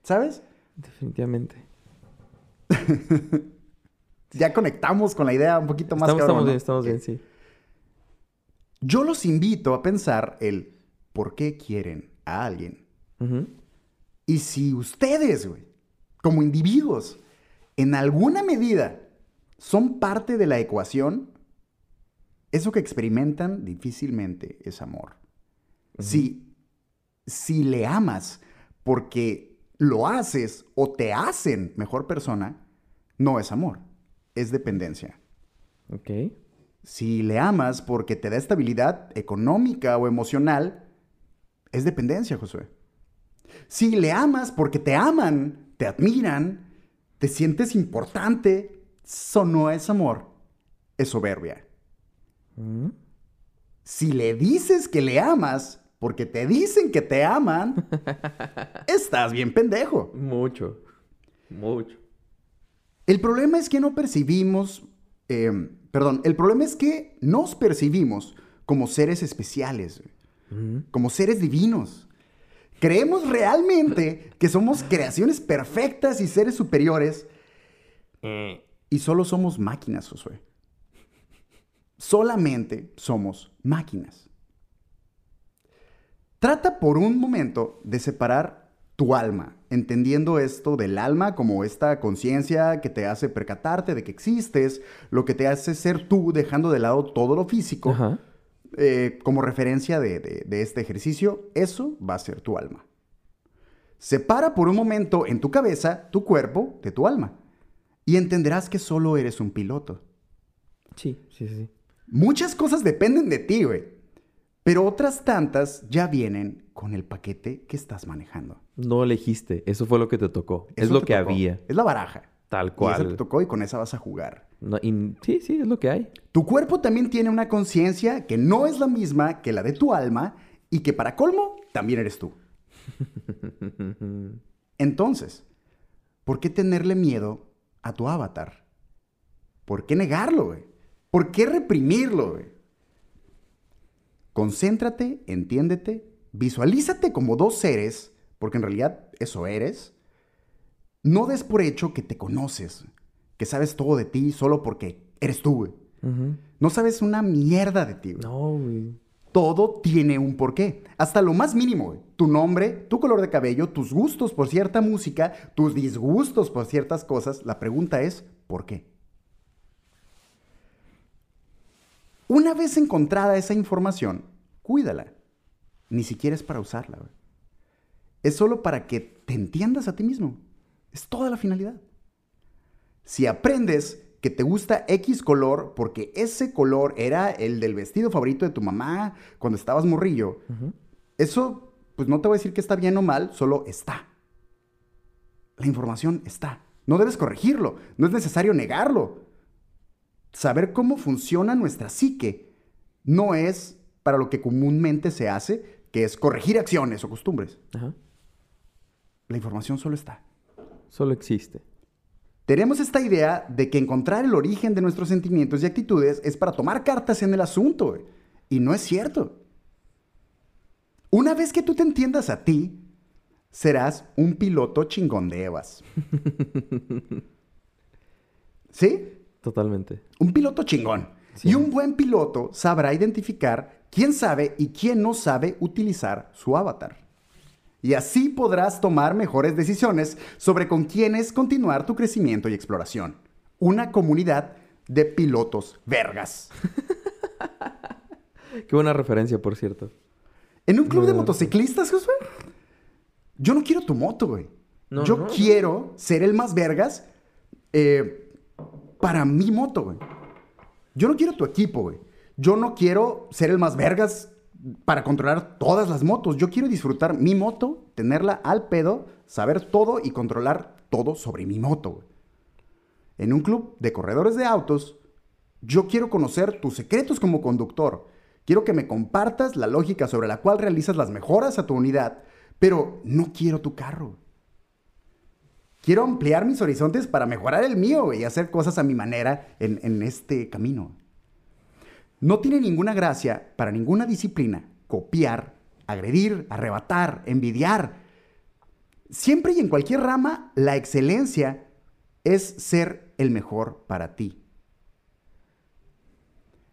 ¿Sabes? Definitivamente. Ya conectamos con la idea un poquito más Estamos, cabrón, estamos bien, estamos bien, sí. Yo los invito a pensar el por qué quieren a alguien. Y si ustedes, güey, como individuos, en alguna medida son parte de la ecuación, eso que experimentan difícilmente es amor. si, si le amas porque lo haces o te hacen mejor persona, no es amor, es dependencia. Ok. Si le amas porque te da estabilidad económica o emocional, es dependencia, Josué. Si le amas porque te aman, te admiran, te sientes importante, eso no es amor, es soberbia. Mm. Si le dices que le amas porque te dicen que te aman, estás bien pendejo. Mucho. Mucho. El problema es que no percibimos, eh, perdón, el problema es que nos percibimos como seres especiales, como seres divinos. Creemos realmente que somos creaciones perfectas y seres superiores y solo somos máquinas, Josué. Solamente somos máquinas. Trata por un momento de separar tu alma, entendiendo esto del alma como esta conciencia que te hace percatarte de que existes, lo que te hace ser tú, dejando de lado todo lo físico. Ajá. Eh, como referencia de, de- de este ejercicio, eso va a ser tu alma. Separa por un momento en tu cabeza tu cuerpo de tu alma y entenderás que solo eres un piloto. Sí, sí, sí. Muchas cosas dependen de ti, güey. Pero otras tantas ya vienen con el paquete que estás manejando. No elegiste. Eso fue lo que te tocó. es Eso lo que tocó. había. Es la baraja. Tal Y esa te cual. tocó y con esa vas a jugar. No, y- sí, sí, es lo que hay. Tu cuerpo también tiene una conciencia que no es la misma que la de tu alma y que para colmo también eres tú. Entonces, ¿por qué tenerle miedo a tu avatar? ¿Por qué negarlo, güey? ¿Por qué reprimirlo, güey? Concéntrate, entiéndete, visualízate como dos seres, porque en realidad eso eres. No des por hecho que te conoces, que sabes todo de ti solo porque eres tú, güey. No sabes una mierda de ti, güey. No, güey. Todo tiene un porqué. Hasta lo más mínimo, güey. Tu nombre, tu color de cabello, tus gustos por cierta música, tus disgustos por ciertas cosas. La pregunta es, ¿por qué? Una vez encontrada esa información, cuídala. Ni siquiera es para usarla, güey. Es solo para que te entiendas a ti mismo. Es toda la finalidad. Si aprendes que te gusta X color porque ese color era el del vestido favorito de tu mamá cuando estabas morrillo, eso, pues no te voy a decir que está bien o mal, solo está. La información está. No debes corregirlo, no es necesario negarlo. Saber cómo funciona nuestra psique no es para lo que comúnmente se hace, que es corregir acciones o costumbres. Ajá. La información solo está. Solo existe. Tenemos esta idea de que encontrar el origen de nuestros sentimientos y actitudes es para tomar cartas en el asunto, güey. y no es cierto. Una vez que tú te entiendas a ti, serás un piloto chingón de Evas. ¿Sí? Totalmente. Un piloto chingón. Sí. Y un buen piloto sabrá identificar quién sabe y quién no sabe utilizar su avatar. Y así podrás tomar mejores decisiones sobre con quiénes continuar tu crecimiento y exploración. Una comunidad de pilotos vergas. Qué buena referencia, por cierto. En un club de motociclistas, Josué, yo no quiero tu moto, güey. No, yo no. quiero ser el más vergas eh, para mi moto, güey. Yo no quiero tu equipo, güey. Yo no quiero ser el más vergas para controlar todas las motos. Yo quiero disfrutar mi moto, tenerla al pedo, saber todo y controlar todo sobre mi moto. En un club de corredores de autos, yo quiero conocer tus secretos como conductor. Quiero que me compartas la lógica sobre la cual realizas las mejoras a tu unidad, pero no quiero tu carro. Quiero ampliar mis horizontes para mejorar el mío y hacer cosas a mi manera en, en este camino. No tiene ninguna gracia para ninguna disciplina copiar, agredir, arrebatar, envidiar. Siempre y en cualquier rama, la excelencia es ser el mejor para ti.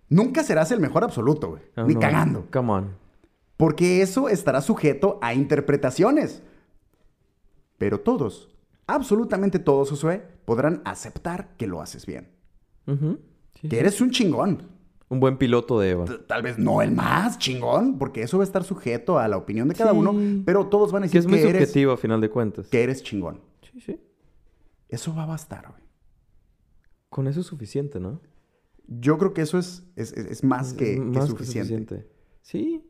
Nunca serás el mejor absoluto, güey. Oh, ni no. cagando. Come on. Porque eso estará sujeto a interpretaciones. Pero todos, absolutamente todos, Josué, podrán aceptar que lo haces bien. Sí, Que sí. eres un chingón. Un buen piloto de Eva. Tal vez no el más chingón, porque eso va a estar sujeto a la opinión de cada Sí. uno, pero todos van a Que decir es muy que, eres, subjetivo a final de cuentas. que eres chingón. Sí, sí. Eso va a bastar, güey. Con eso es suficiente, ¿no? Yo creo que eso es, es, es- más, que, que suficiente. Sí.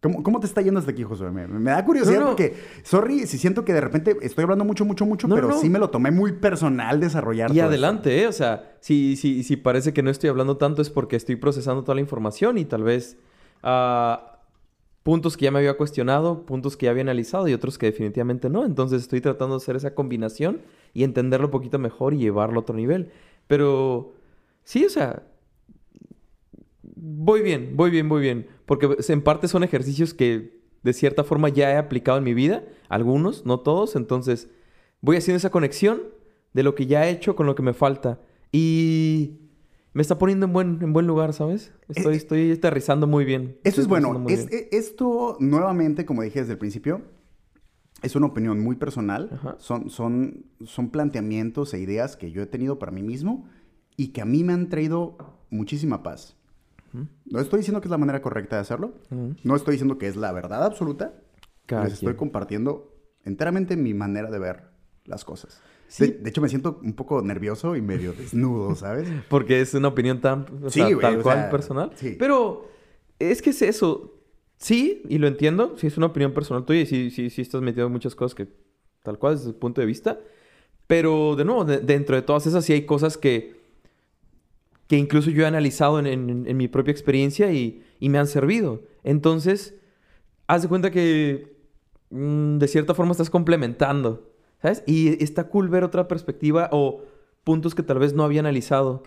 ¿Cómo, cómo te está yendo hasta aquí, Josué? Me, me da curiosidad No, no. porque, sorry, si siento que de repente estoy hablando mucho, mucho, mucho, No, pero sí me lo tomé muy personal desarrollar. Y todo adelante, ¿eh? O sea, si, si, si parece que no estoy hablando tanto es porque estoy procesando toda la información y tal vez ah, puntos que ya me había cuestionado, puntos que ya había analizado y otros que definitivamente no. Entonces estoy tratando de hacer esa combinación y entenderlo un poquito mejor y llevarlo a otro nivel. Pero sí, o sea, voy bien, voy bien, voy bien. Porque en parte son ejercicios que de cierta forma ya he aplicado en mi vida, algunos, no todos. Entonces voy haciendo esa conexión de lo que ya he hecho con lo que me falta. Y me está poniendo en buen, en buen lugar, ¿sabes? Estoy, Eh, eh, estoy aterrizando muy bien. Eso Estoy es bueno. Es- bien. e- esto, nuevamente, como dije desde el principio, es una opinión muy personal. Ajá. Son, son, son planteamientos e ideas que yo he tenido para mí mismo y que a mí me han traído muchísima paz. No estoy diciendo que es la manera correcta de hacerlo. No estoy diciendo que es la verdad absoluta. Cada Les estoy compartiendo enteramente mi manera de ver las cosas. Sí. De, de hecho, me siento un poco nervioso y medio desnudo, ¿sabes? Porque es una opinión tan, o Sí, sea, güey, tal o cual sea, personal. sí. Pero es que es eso. Sí, y lo entiendo. Sí, es una opinión personal tuya y sí, sí, sí estás metido en muchas cosas que tal cual desde tu punto de vista. Pero de nuevo, de- dentro de todas esas sí hay cosas que, que incluso yo he analizado en, mi propia experiencia y, me han servido. Entonces, haz de cuenta que mm, de cierta forma estás complementando, ¿sabes? Y está cool ver otra perspectiva o puntos que tal vez no había analizado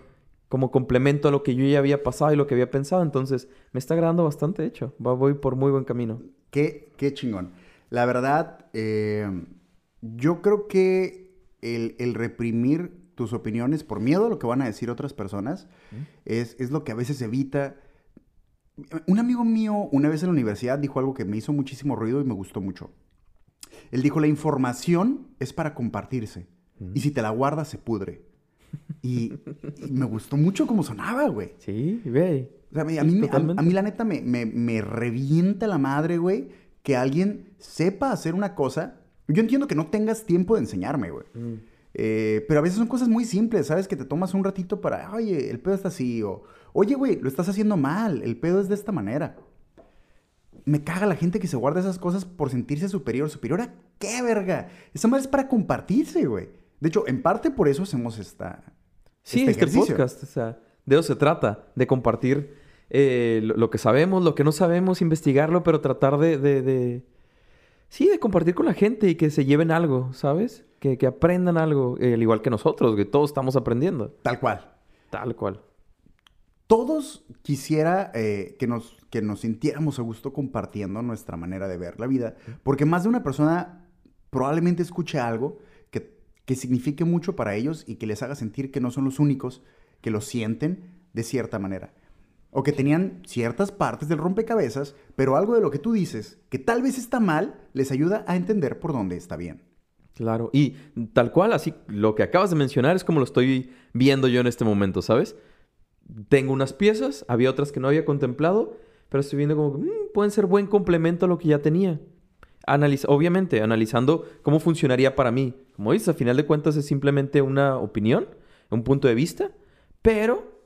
como complemento a lo que yo ya había pasado y lo que había pensado. Entonces, me está agradando bastante, de hecho. Voy por muy buen camino. Qué, qué chingón. La verdad, eh, yo creo que el reprimir tus opiniones por miedo a lo que van a decir otras personas es, es lo que a veces evita. Un amigo mío una vez en la universidad dijo algo que me hizo muchísimo ruido y me gustó mucho. Él dijo, la información es para compartirse. Y si te la guardas, se pudre. Y, y me gustó mucho cómo sonaba, güey. Sí, ve. O sea, a mí, a mí la neta me, me- me revienta la madre, güey, que alguien sepa hacer una cosa. Yo entiendo que no tengas tiempo de enseñarme, güey. Mm. Eh, pero a veces son cosas muy simples, ¿sabes? Que te tomas un ratito para, oye, el pedo está así, o, oye, güey, lo estás haciendo mal, el pedo es de esta manera. Me caga la gente que se guarda esas cosas por sentirse superior. ¿Superior a qué, verga? Esa madre es para compartirse, güey. De hecho, en parte por eso hacemos esta. Sí, este, ejercicio. podcast, o sea, de eso se trata, de compartir eh, lo, lo que sabemos, lo que no sabemos, investigarlo, pero tratar de, de, de- Sí, de compartir con la gente y que se lleven algo, ¿sabes? Que, que aprendan algo, eh, al igual que nosotros, que todos estamos aprendiendo. Tal cual. Tal cual. todos quisiera eh, que, nos, que nos sintiéramos a gusto compartiendo nuestra manera de ver la vida, porque más de una persona probablemente escuche algo que, que signifique mucho para ellos y que les haga sentir que no son los únicos que lo sienten de cierta manera. O que tenían ciertas partes del rompecabezas, pero algo de lo que tú dices, que tal vez está mal, les ayuda a entender por dónde está bien. Claro. Y tal cual, así, lo que acabas de mencionar es como lo estoy viendo yo en este momento, ¿sabes? Tengo unas piezas, había otras que no había contemplado, pero estoy viendo como, "Mm, pueden ser buen complemento a lo que ya tenía. Obviamente, analizando cómo funcionaría para mí. Como dices, a final de cuentas es simplemente una opinión, un punto de vista, pero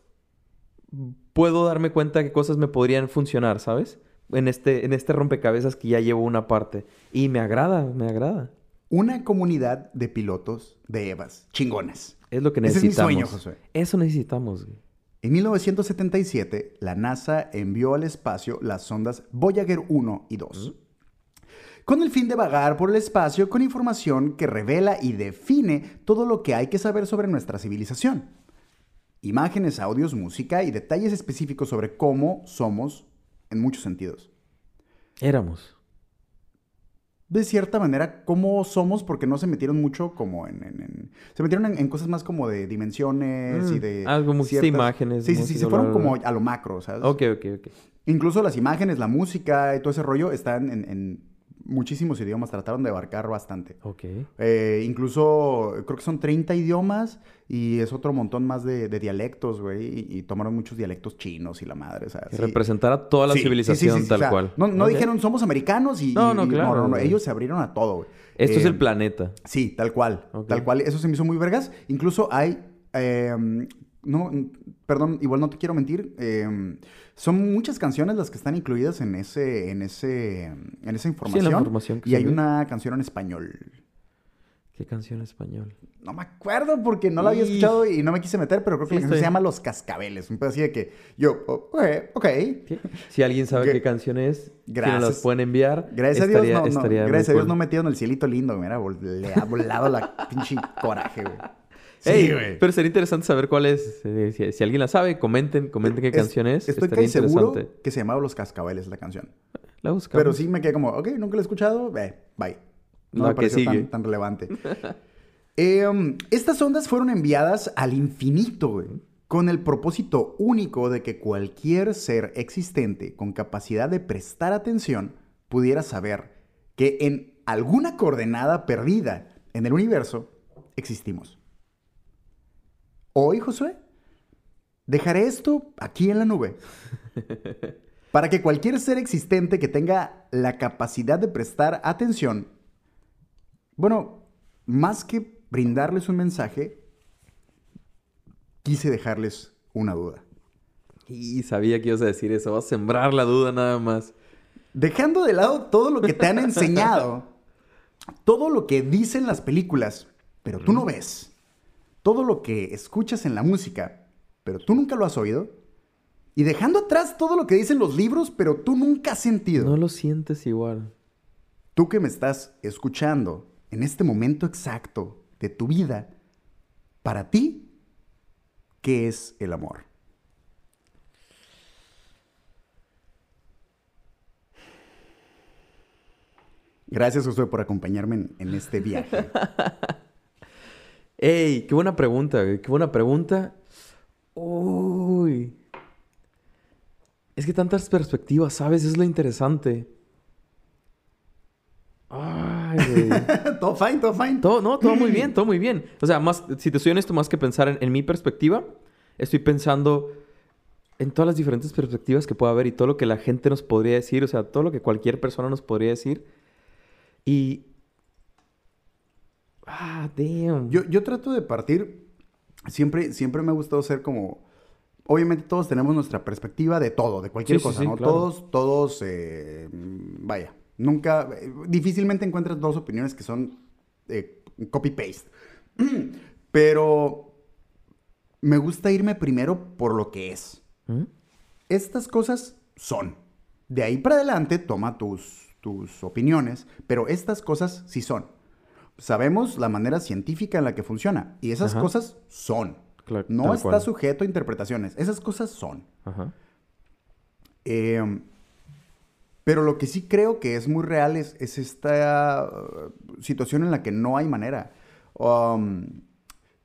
puedo darme cuenta que cosas me podrían funcionar, ¿sabes? en este, en este rompecabezas que ya llevo una parte. Y me agrada, me agrada. Una comunidad de pilotos de Evas, chingones. Es lo que Ese es mi necesitamos. sueño, Josué. Eso necesitamos, güey. En 1977, la NASA envió al espacio las sondas Voyager 1 y 2, con el fin de vagar por el espacio con información que revela y define todo lo que hay que saber sobre nuestra civilización. Imágenes, audios, música y detalles específicos sobre cómo somos en muchos sentidos. Éramos. De cierta manera, cómo somos, porque no se metieron mucho como en... en- en- se metieron en, en cosas más como de dimensiones y Mm, de... algo, música, imágenes, Sí, sí, sí, se fueron como a lo macro, ¿sabes? Ok, ok, ok. Incluso las imágenes, la música y todo ese rollo están en, en muchísimos idiomas. Trataron de abarcar bastante. Ok. Eh, incluso creo que son 30 idiomas y es otro montón más de, de dialectos, güey. Y, y tomaron muchos dialectos chinos y la madre, o sea, sí. representara toda la Sí, civilización sí, tal o sea, cual. No, dijeron somos americanos y... No, no, y- claro, no, no. Ellos se abrieron a todo, güey. Esto es Eh, el planeta. Sí, tal cual. Tal cual. Eso se me hizo muy vergas. Incluso hay. eh, no, perdón, igual no te quiero mentir. eh, son muchas canciones las que están incluidas en ese, en ese, en esa información. información que y hay una canción en español. ¿Qué canción en español? No me acuerdo porque no la había escuchado y no me quise meter, pero creo que Sí, la canción estoy- se llama Los Cascabeles. Un así de que yo, ok, ok. Si alguien sabe ¿Qué? qué canción es, si nos las Gracias. pueden enviar. Gracias estaría- a Dios, no, no, gracias a Dios cool. no metido en el cielito lindo, mira, le ha volado la pinche coraje, güey. Sí, Ey, pero sería interesante saber cuál es. eh, Si, si alguien la sabe, comenten, comenten qué Es- canción es. Estoy casi seguro que se llamaba Los Cascabeles la canción. La buscamos. Pero sí me quedé como, ok, nunca la he escuchado, eh, bye. No me pareció sigue. tan, tan relevante. Eh, um, estas ondas fueron enviadas al infinito, güey, con el propósito único de que cualquier ser existente con capacidad de prestar atención pudiera saber que en alguna coordenada perdida en el universo existimos. Hoy, Josué, dejaré esto aquí en la nube. Para que cualquier ser existente que tenga la capacidad de prestar atención, bueno, más que brindarles un mensaje, quise dejarles una duda. Y sabía que ibas a decir eso. Vas a sembrar la duda nada más. Dejando de lado todo lo que te han enseñado, todo lo que dicen las películas, pero tú no ves, todo lo que escuchas en la música, pero tú nunca lo has oído, y dejando atrás todo lo que dicen los libros, pero tú nunca has sentido. No lo sientes igual. Tú que me estás escuchando en este momento exacto de tu vida, para ti, ¿qué es el amor? Gracias, Josué, por acompañarme en, en este viaje. ¡Ey! ¡Qué buena pregunta, güey! ¡Qué buena pregunta! ¡Uy! Es que tantas perspectivas, ¿sabes? Es lo interesante. ¡Ay, güey! todo fine, todo fine. todo, no, todo muy bien, todo muy bien. O sea, más, si te soy honesto, más que pensar en, en mi perspectiva, estoy pensando en todas las diferentes perspectivas que pueda haber y todo lo que la gente nos podría decir, o sea, todo lo que cualquier persona nos podría decir. Y... Ah, damn. Yo, yo trato de partir, siempre, siempre me ha gustado ser como, obviamente todos tenemos nuestra perspectiva de todo, de cualquier Sí, cosa, sí, ¿no? claro. Todos, todos, eh, vaya, nunca, eh, difícilmente encuentras dos opiniones que son eh, copy-paste. Pero me gusta irme primero por lo que es. ¿Mm? Estas cosas son. De ahí para adelante toma tus, tus opiniones, pero estas cosas sí son. Sabemos la manera científica en la que funciona y esas Ajá. cosas son. Claro, No está cual. sujeto a interpretaciones. Esas cosas son. Ajá. Eh, pero lo que sí creo que es muy real es, es esta uh, situación en la que no hay manera. Um,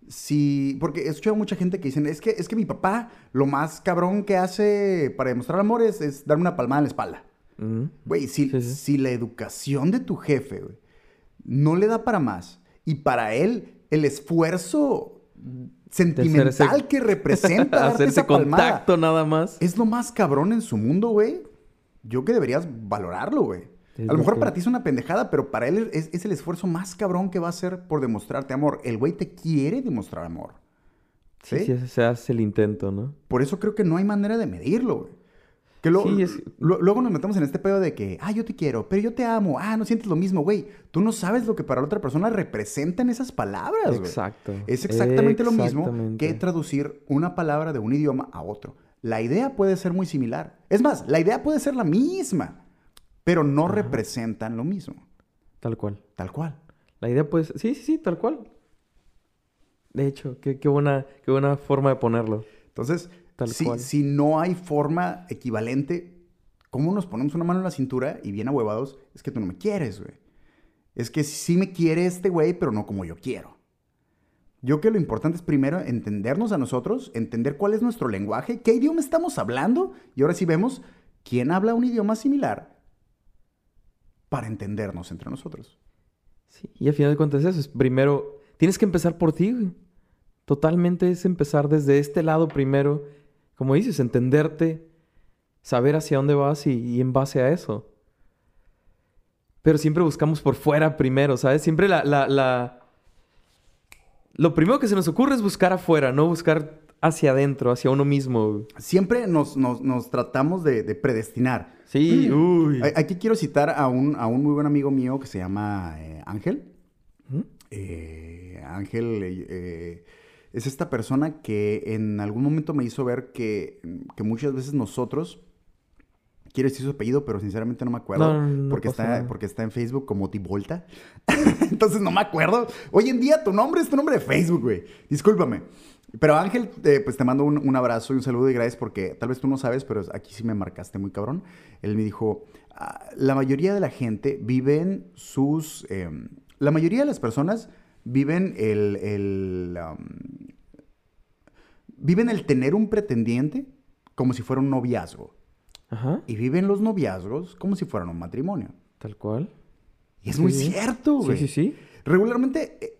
si, porque he escuchado mucha gente que dicen, es que, es que mi papá lo más cabrón que hace para demostrar amor es, es darme una palmada en la espalda. Mm. Güey, si, Sí, sí. si la educación de tu jefe, güey, no le da para más, y para él el esfuerzo sentimental ese- que representa Hacerse esa palmada contacto nada más. es lo más cabrón en su mundo, güey. Yo que deberías valorarlo, güey. A lo mejor que- para ti es una pendejada, pero para él es, es el esfuerzo más cabrón que va a hacer por demostrarte amor. El güey te quiere demostrar amor. Sí, ¿Sí? sí, se hace el intento, ¿no? Por eso creo que no hay manera de medirlo, güey. Que lo- Sí, es- lo- luego nos metemos en este pedo de que, ah, yo te quiero, pero yo te amo, ah, no sientes lo mismo, güey. Tú no sabes lo que para la otra persona representan esas palabras, güey. Exacto. Es exactamente lo mismo que traducir una palabra de un idioma a otro. La idea puede ser muy similar. Es más, la idea puede ser la misma, pero no representan lo mismo. Tal cual. Tal cual. La idea puede ser... Sí, sí, sí, tal cual. De hecho, qué, qué buena, qué buena forma de ponerlo. Entonces, Tal si, cual. si no hay forma equivalente, ¿cómo nos ponemos una mano en la cintura y bien ahuevados? Es que tú no me quieres, güey. Es que sí me quiere este güey, pero no como yo quiero. Yo creo que lo importante es primero entendernos a nosotros, entender cuál es nuestro lenguaje, qué idioma estamos hablando, y ahora sí vemos quién habla un idioma similar para entendernos entre nosotros. Sí, y al final de cuentas eso es primero, tienes que empezar por ti, güey. Totalmente es empezar desde este lado primero, como dices, entenderte, saber hacia dónde vas y, y en base a eso. Pero siempre buscamos por fuera primero, ¿sabes? Siempre la, la, la... Lo primero que se nos ocurre es buscar afuera, no buscar hacia adentro, hacia uno mismo. Siempre nos, nos- nos tratamos de, de predestinar. Sí, uy. A- Aquí quiero citar a un, a un muy buen amigo mío que se llama eh, Ángel. ¿Mm? Eh, Ángel eh, es esta persona que en algún momento me hizo ver que, que muchas veces nosotros, quiero decir su apellido, pero sinceramente no me acuerdo, No, no, no porque, está, porque está en Facebook como Tivolta. Entonces no me acuerdo. Hoy en día tu nombre es tu nombre de Facebook, güey. Discúlpame. Pero Ángel, eh, pues te mando un, un abrazo y un saludo y gracias porque tal vez tú no sabes, pero aquí sí me marcaste muy cabrón. Él me dijo, "Ah, la mayoría de la gente viven sus... em, la mayoría de las personas viven el... el, am, viven el tener un pretendiente como si fuera un noviazgo. Ajá, Y viven los noviazgos como si fueran un matrimonio. tal cual. Y es Sí, muy sí. cierto, Sí, güey. sí, sí. Regularmente eh,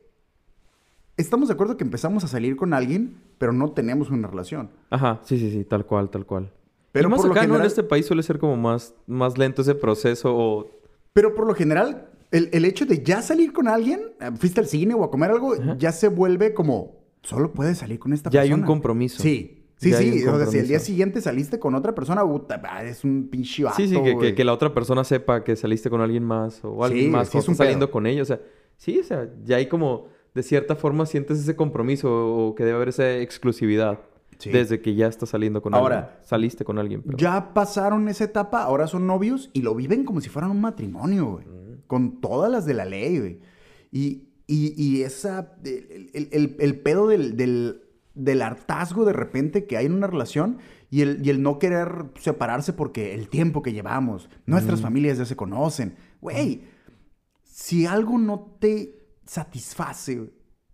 estamos de acuerdo que empezamos a salir con alguien, pero no tenemos una relación. Ajá, sí, sí, sí, tal cual, tal cual. Pero y más por lo acá, ¿no? general- En este país suele ser como más, más lento ese proceso o... Pero por lo general, el, el hecho de ya salir con alguien, eh, fuiste al cine o a comer algo, Ajá. ya se vuelve como, solo puedes salir con esta Ya hay persona. un compromiso. Sí, sí, Ya hay sí. O sea, si el día siguiente saliste con otra persona, puta, es un pinche vato, Sí, sí, que, que, la otra persona sepa que saliste con alguien más o alguien Sí, más sí, es saliendo pedo. con ella. O sea, sí, o sea, ya hay como, de cierta forma sientes ese compromiso o que debe haber esa exclusividad Sí. desde que ya estás saliendo con Ahora, alguien. Saliste con alguien. perdón. Ya pasaron esa etapa, ahora son novios y lo viven como si fueran un matrimonio, güey. Con todas las de la ley, güey. Y, y, y esa. El, el- el- pedo del, del, del hartazgo de repente que hay en una relación y el, y el no querer separarse porque el tiempo que llevamos, nuestras familias ya se conocen. Güey, si algo no te satisface, güey,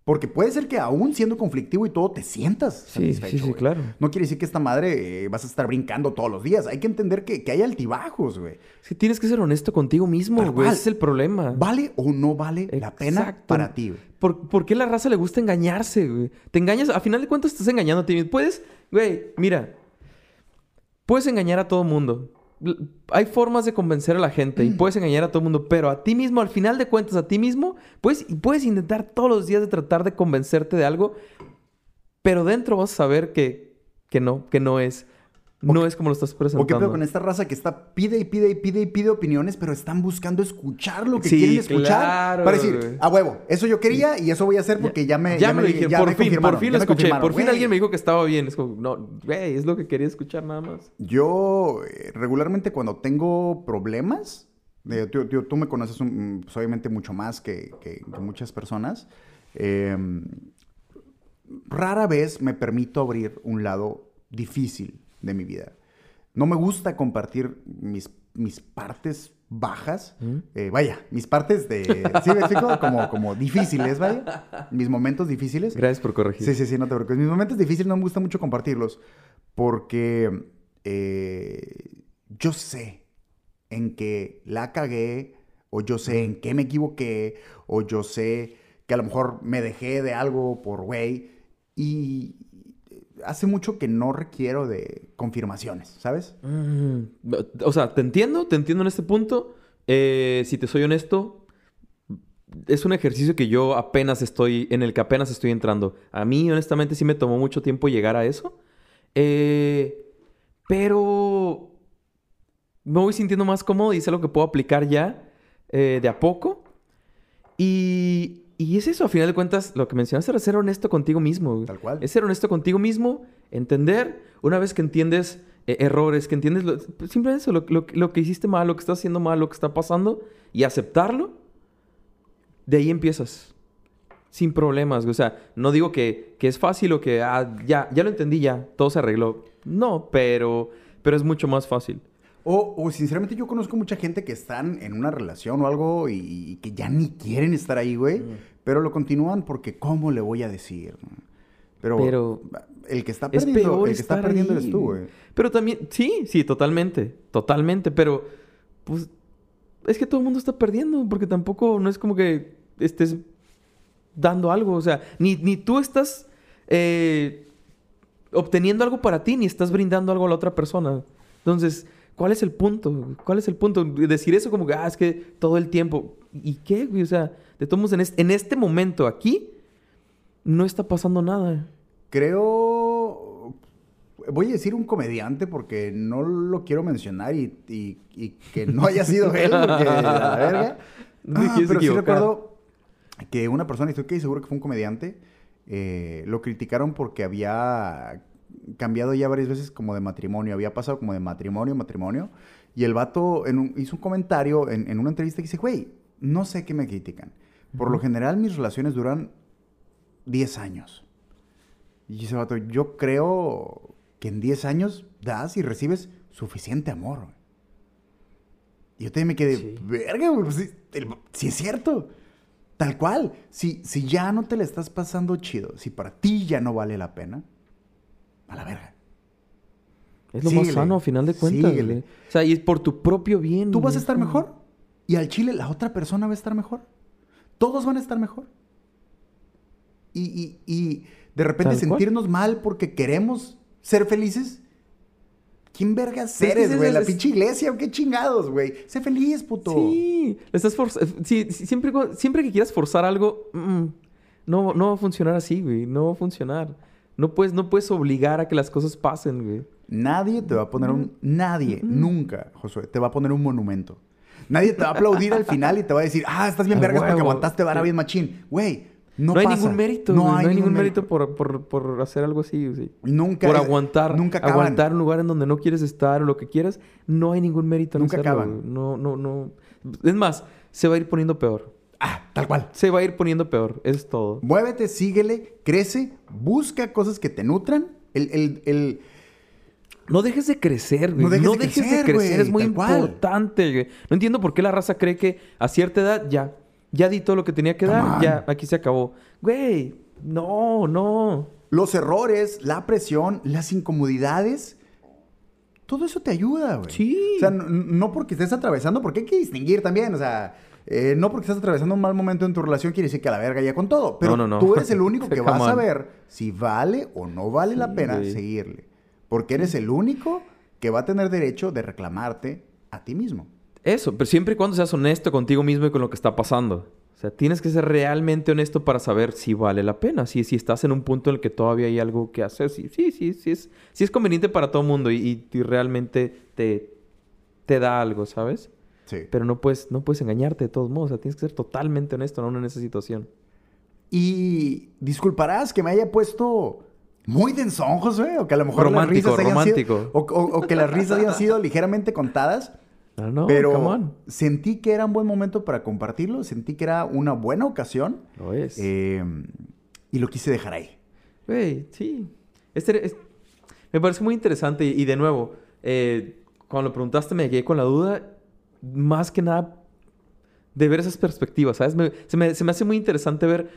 porque puede ser que aún siendo conflictivo y todo te sientas Sí, satisfecho. sí, sí, claro. No quiere decir que esta madre eh, vas a estar brincando todos los días. Hay que entender que, que hay altibajos, güey. Que tienes que ser honesto contigo mismo, güey. Ese es el problema. ¿Vale o no vale la pena para ti, güey? ¿Por, por qué a la raza le gusta engañarse, güey? Te engañas, a final de cuentas estás engañando a ti mismo. Puedes, güey, mira, puedes engañar a todo mundo. Hay formas de convencer a la gente Mm. y puedes engañar a todo mundo, pero a ti mismo, al final de cuentas, a ti mismo, puedes, puedes intentar todos los días de tratar de convencerte de algo, pero dentro vas a saber que, que no, que no es. No es como lo estás ¿O presentando. qué pedo con esta raza que está pide y pide y pide y pide opiniones, pero están buscando escuchar lo que Sí, quieren escuchar? claro, para decir, a huevo, eso yo quería y eso voy a hacer porque ya, me Ya, me lo dije, ya por me fin, por fin lo me escuché. Por fin alguien me dijo que estaba bien. Es como, no, güey, es lo que quería escuchar nada más. Yo eh, regularmente cuando tengo problemas, eh, tú, me conoces un- pues, obviamente mucho más que, que- que muchas personas, eh, rara vez me permito abrir un lado difícil de mi vida. No me gusta compartir mis, mis partes bajas, ¿Mm? eh, vaya, mis partes de, ¿sí me explico? Como, como difíciles, vaya, mis momentos difíciles. Gracias por corregir. Sí, sí, sí, no te preocupes. Mis momentos difíciles no me gusta mucho compartirlos porque eh, yo sé en que la cagué o yo sé en qué me equivoqué o yo sé que a lo mejor me dejé de algo por güey y hace mucho que no requiero de confirmaciones, ¿sabes? Mm, o sea, te entiendo, te entiendo en este punto. Eh, si te soy honesto, es un ejercicio que yo apenas estoy, en el que apenas estoy entrando. A mí, honestamente, sí me tomó mucho tiempo llegar a eso. Eh, pero me voy sintiendo más cómodo y es algo que puedo aplicar ya eh, de a poco. Y, y es eso, a final de cuentas, lo que mencionaste era ser honesto contigo mismo. Tal cual. Es ser honesto contigo mismo, entender, una vez que entiendes eh, errores, que entiendes lo- simplemente eso, lo, lo- lo que hiciste mal, lo que estás haciendo mal, lo que está pasando, y aceptarlo, de ahí empiezas. Sin problemas. O sea, no digo que, que es fácil o que ah, ya, ya lo entendí, ya, todo se arregló. No, pero, pero es mucho más fácil. O, o sinceramente yo conozco mucha gente que están en una relación o algo y, y que ya ni quieren estar ahí, güey. Pero lo continúan porque ¿cómo le voy a decir? Pero, Pero el que está Es perdiendo, peor el que está perdiendo ahí, eres tú, güey. güey. Pero también, sí, sí, totalmente, totalmente, pero pues es que todo el mundo está perdiendo porque tampoco no es como que estés dando algo, o sea, ni, ni tú estás eh, obteniendo algo para ti, ni estás brindando algo a la otra persona. Entonces, ¿cuál es el punto? ¿Cuál es el punto? Decir eso como que, ah, es que todo el tiempo. ¿Y qué, güey? O sea, de todos modos, en este, en este momento aquí, no está pasando nada. Creo. Voy a decir un comediante porque no lo quiero mencionar y, y- y que no haya sido él, porque la verga. No Ah, pero sí equivocar. recuerdo que una persona, y estoy seguro que fue un comediante, eh, lo criticaron porque había cambiado ya varias veces como de matrimonio, había pasado como de matrimonio a matrimonio, y el vato en un- hizo un comentario en, en una entrevista que dice, güey, no sé qué me critican. Por lo general mis relaciones duran 10 años. Y dice vato, yo creo que en 10 años das y recibes suficiente amor. güey". Y yo también me quedé, Sí. verga, güey, pues sí, el- sí es cierto. Tal cual. Si, si ya no te la estás pasando chido, si para ti ya no vale la pena, a la verga. Es lo más sano a final de cuentas. síguele. O sea, y es por tu propio bien. Tú vas a estar mejor y al chile la otra persona va a estar mejor. Todos van a estar mejor. Y, y- y de repente Tal cual. sentirnos mal porque queremos ser felices. ¿Quién vergas que eres, es- güey? ¿La pinche iglesia qué chingados, güey? Sé feliz, puto. Sí, estás eh, sí, sí, siempre, siempre que quieras forzar algo, mm, no, no va a funcionar así, güey. No va a funcionar. No puedes, no puedes obligar a que las cosas pasen, güey. Nadie te va a poner un... Nadie, nunca, Josué, te va a poner un monumento. Nadie te va a aplaudir al final y te va a decir, ah, estás bien A vergas porque aguantaste vara bien machín. Güey, no, No, hay pasa. ningún mérito, güey. No hay, ningún mérito, mérito. por, por, por hacer algo así, güey. Nunca. Por aguantar, Nunca acaban. aguantar un lugar en donde no quieres estar o lo que quieras, no hay ningún mérito en Nunca hacerlo, acaban. No, no, no. Es más, se va a ir poniendo peor. Ah, tal cual. Se va a ir poniendo peor. Es todo. Muévete, síguele, crece, busca cosas que te nutran. El, el, el- No dejes de crecer, güey. No No dejes dejes, de de crecer, güey, es muy tal cual. importante, güey. No entiendo por qué la raza cree que a cierta edad ya, ya di todo lo que tenía que Come dar, on. ya, aquí se acabó. Güey, no, no. los errores, la presión, las incomodidades. Todo eso te ayuda, güey. Sí. O sea, no, no porque estés atravesando, porque hay que distinguir también. O sea, eh, no porque estés atravesando un mal momento en tu relación quiere decir que a la verga ya con todo. Pero No, no, no. tú eres el único que vas a ver si vale o no vale la pena güey. seguirle. Porque eres el único que va a tener derecho de reclamarte a ti mismo. Eso, pero siempre y cuando seas honesto contigo mismo y con lo que está pasando. O sea, tienes que ser realmente honesto para saber si vale la pena. Si, si estás en un punto en el que todavía hay algo que hacer. Sí, sí, sí, sí es, sí es conveniente para todo el mundo y, y- y realmente te, te da algo, ¿sabes? Sí. Pero no puedes, no puedes engañarte de todos modos. O sea, tienes que ser totalmente honesto ¿no? en esa situación. Y disculparás que me haya puesto muy densón, José, o que a lo mejor Romántico, las risas hayan romántico. sido, o, o- o que las risas hayan sido ligeramente contadas, No, no, pero come on. sentí que era un buen momento para compartirlo, sentí que era una buena ocasión Lo es. eh, y lo quise dejar ahí. Güey, sí. Este, es- me parece muy interesante y, y de nuevo, eh, cuando lo preguntaste me quedé con la duda, más que nada de ver esas perspectivas, ¿sabes? Se, me, se me hace muy interesante ver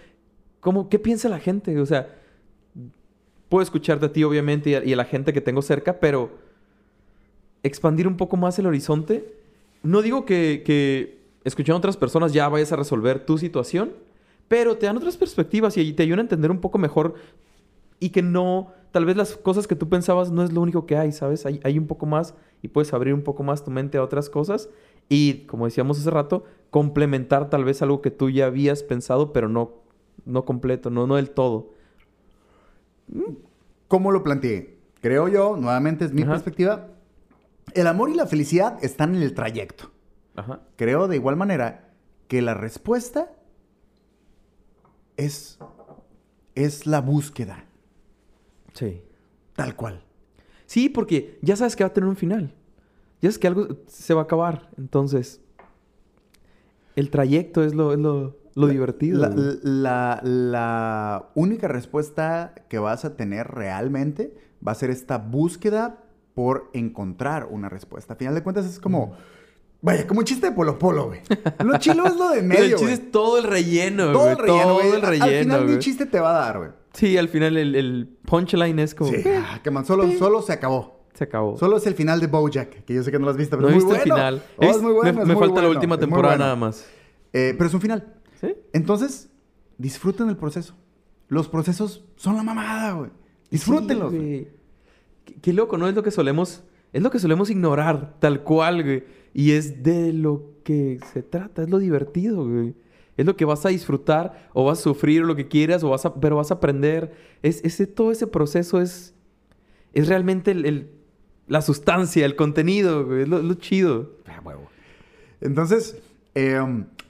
cómo, qué piensa la gente. O sea, puedo escucharte a ti, obviamente, y a, y la gente que tengo cerca, pero expandir un poco más el horizonte. No digo que, que escuchando a otras personas ya vayas a resolver tu situación, pero te dan otras perspectivas y te ayudan a entender un poco mejor y que no, tal vez las cosas que tú pensabas no es lo único que hay, ¿sabes? Hay, hay un poco más y puedes abrir un poco más tu mente a otras cosas y, como decíamos hace rato, complementar tal vez algo que tú ya habías pensado, pero no, no completo, no, no del todo. ¿Cómo lo planteé? Creo yo, nuevamente es mi Ajá. perspectiva, El amor y la felicidad están en el trayecto. Ajá. Creo de igual manera que la respuesta es, es la búsqueda, Sí. tal cual. Sí, porque ya sabes que va a tener un final. Ya sabes que algo se va a acabar. Entonces, el trayecto es lo, es lo, lo divertido. La, la- la única respuesta que vas a tener realmente va a ser esta búsqueda por encontrar una respuesta. A final de cuentas es como, vaya, como un chiste de polo polo, güey. Lo chilo es lo de Pero medio, el chiste es todo el relleno, Todo güey. el relleno, güey. Todo el Al relleno, final ni güey. chiste te va a dar, güey. Sí, al final el, el punchline es como... Sí, "Eh, ah, que man, solo, solo se acabó. Se acabó. Solo es el final de Bojack, que yo sé que no lo has visto, no pero es muy visto el bueno. final. Oh, es muy bueno, me es me muy falta la bueno, última temporada bueno. nada más. Eh, pero es un final. ¿Sí? Entonces, disfruten el proceso. Los procesos son la mamada, güey. Disfrútenlos. Sí, güey. Qué, qué loco, ¿no? Es lo que solemos... Es lo que solemos ignorar, tal cual, güey. Y es de lo que se trata, es lo divertido, güey. Es lo que vas a disfrutar, o vas a sufrir, o lo que quieras, o vas a... Pero vas a aprender. Es, ese, todo ese proceso es... Es realmente el, el- la sustancia, el contenido, güey. Es lo, lo chido. Ah, huevo. Entonces, eh,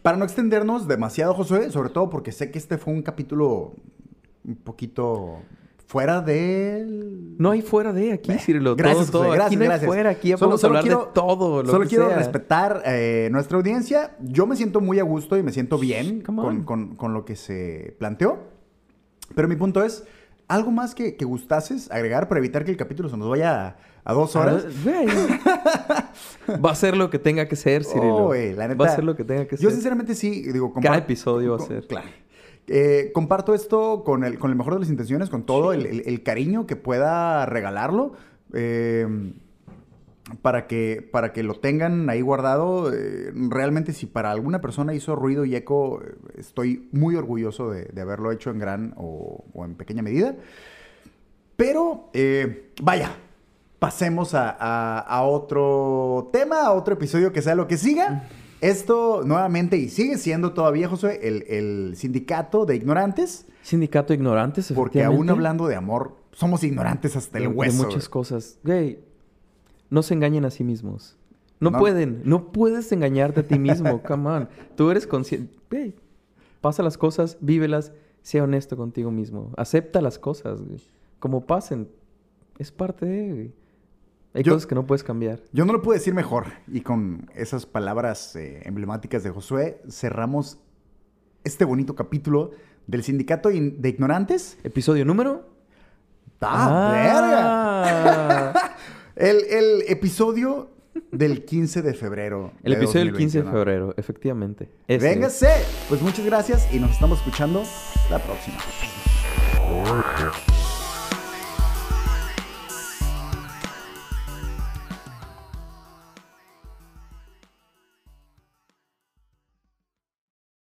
para no extendernos demasiado, Josué, sobre todo porque sé que este fue un capítulo un poquito fuera del... No hay fuera de aquí, Eh, Cirilo. gracias, todo, todo. Gracias, aquí no hay gracias. fuera. Aquí ya Solo- podemos solo hablar quiero- de todo, lo Solo que quiero sea. respetar eh, nuestra audiencia. Yo me siento muy a gusto y me siento bien con, on. con- con lo que se planteó. Pero mi punto es, ¿algo más que, que gustases agregar para evitar que el capítulo se nos vaya a, a dos horas? Ah, güey. Va a ser lo que tenga que ser, Cirilo. Oh, güey, la neta, Va a ser lo que tenga que Yo ser. sinceramente sí, digo... Cada episodio va a ser. Claro. Eh, comparto esto con el, con el mejor de las intenciones, con todo el, el- el cariño que pueda regalarlo. eh, para que, para que lo tengan ahí guardado. eh, realmente, si para alguna persona hizo ruido y eco, estoy muy orgulloso de, de haberlo hecho en gran o, o en pequeña medida. Pero, eh, vaya, pasemos a, a- a otro tema, a otro episodio que sea lo que siga. Esto nuevamente, y sigue siendo todavía, Josué, el, el sindicato de ignorantes, Sindicato de ignorantes, porque aún hablando de amor, somos ignorantes hasta el de, de hueso. muchas güey. cosas. Güey, no se engañen a sí mismos. No, No. pueden. No puedes engañarte a ti mismo. Come on. Tú eres consciente. Güey, pasa las cosas, vívelas, sea honesto contigo mismo. Acepta las cosas, güey. Como pasen. Es parte de, güey. Hay Yo- cosas que no puedes cambiar. Yo no lo puedo decir mejor. Y con esas palabras eh, emblemáticas de Josué, cerramos este bonito capítulo del sindicato in- de ignorantes. Episodio número. ¡Ah, verga! Ah. El, el episodio del 15 de febrero. El de episodio del 15 de 2021. febrero, efectivamente. Ese es. Véngase. Pues muchas gracias y nos estamos escuchando la próxima.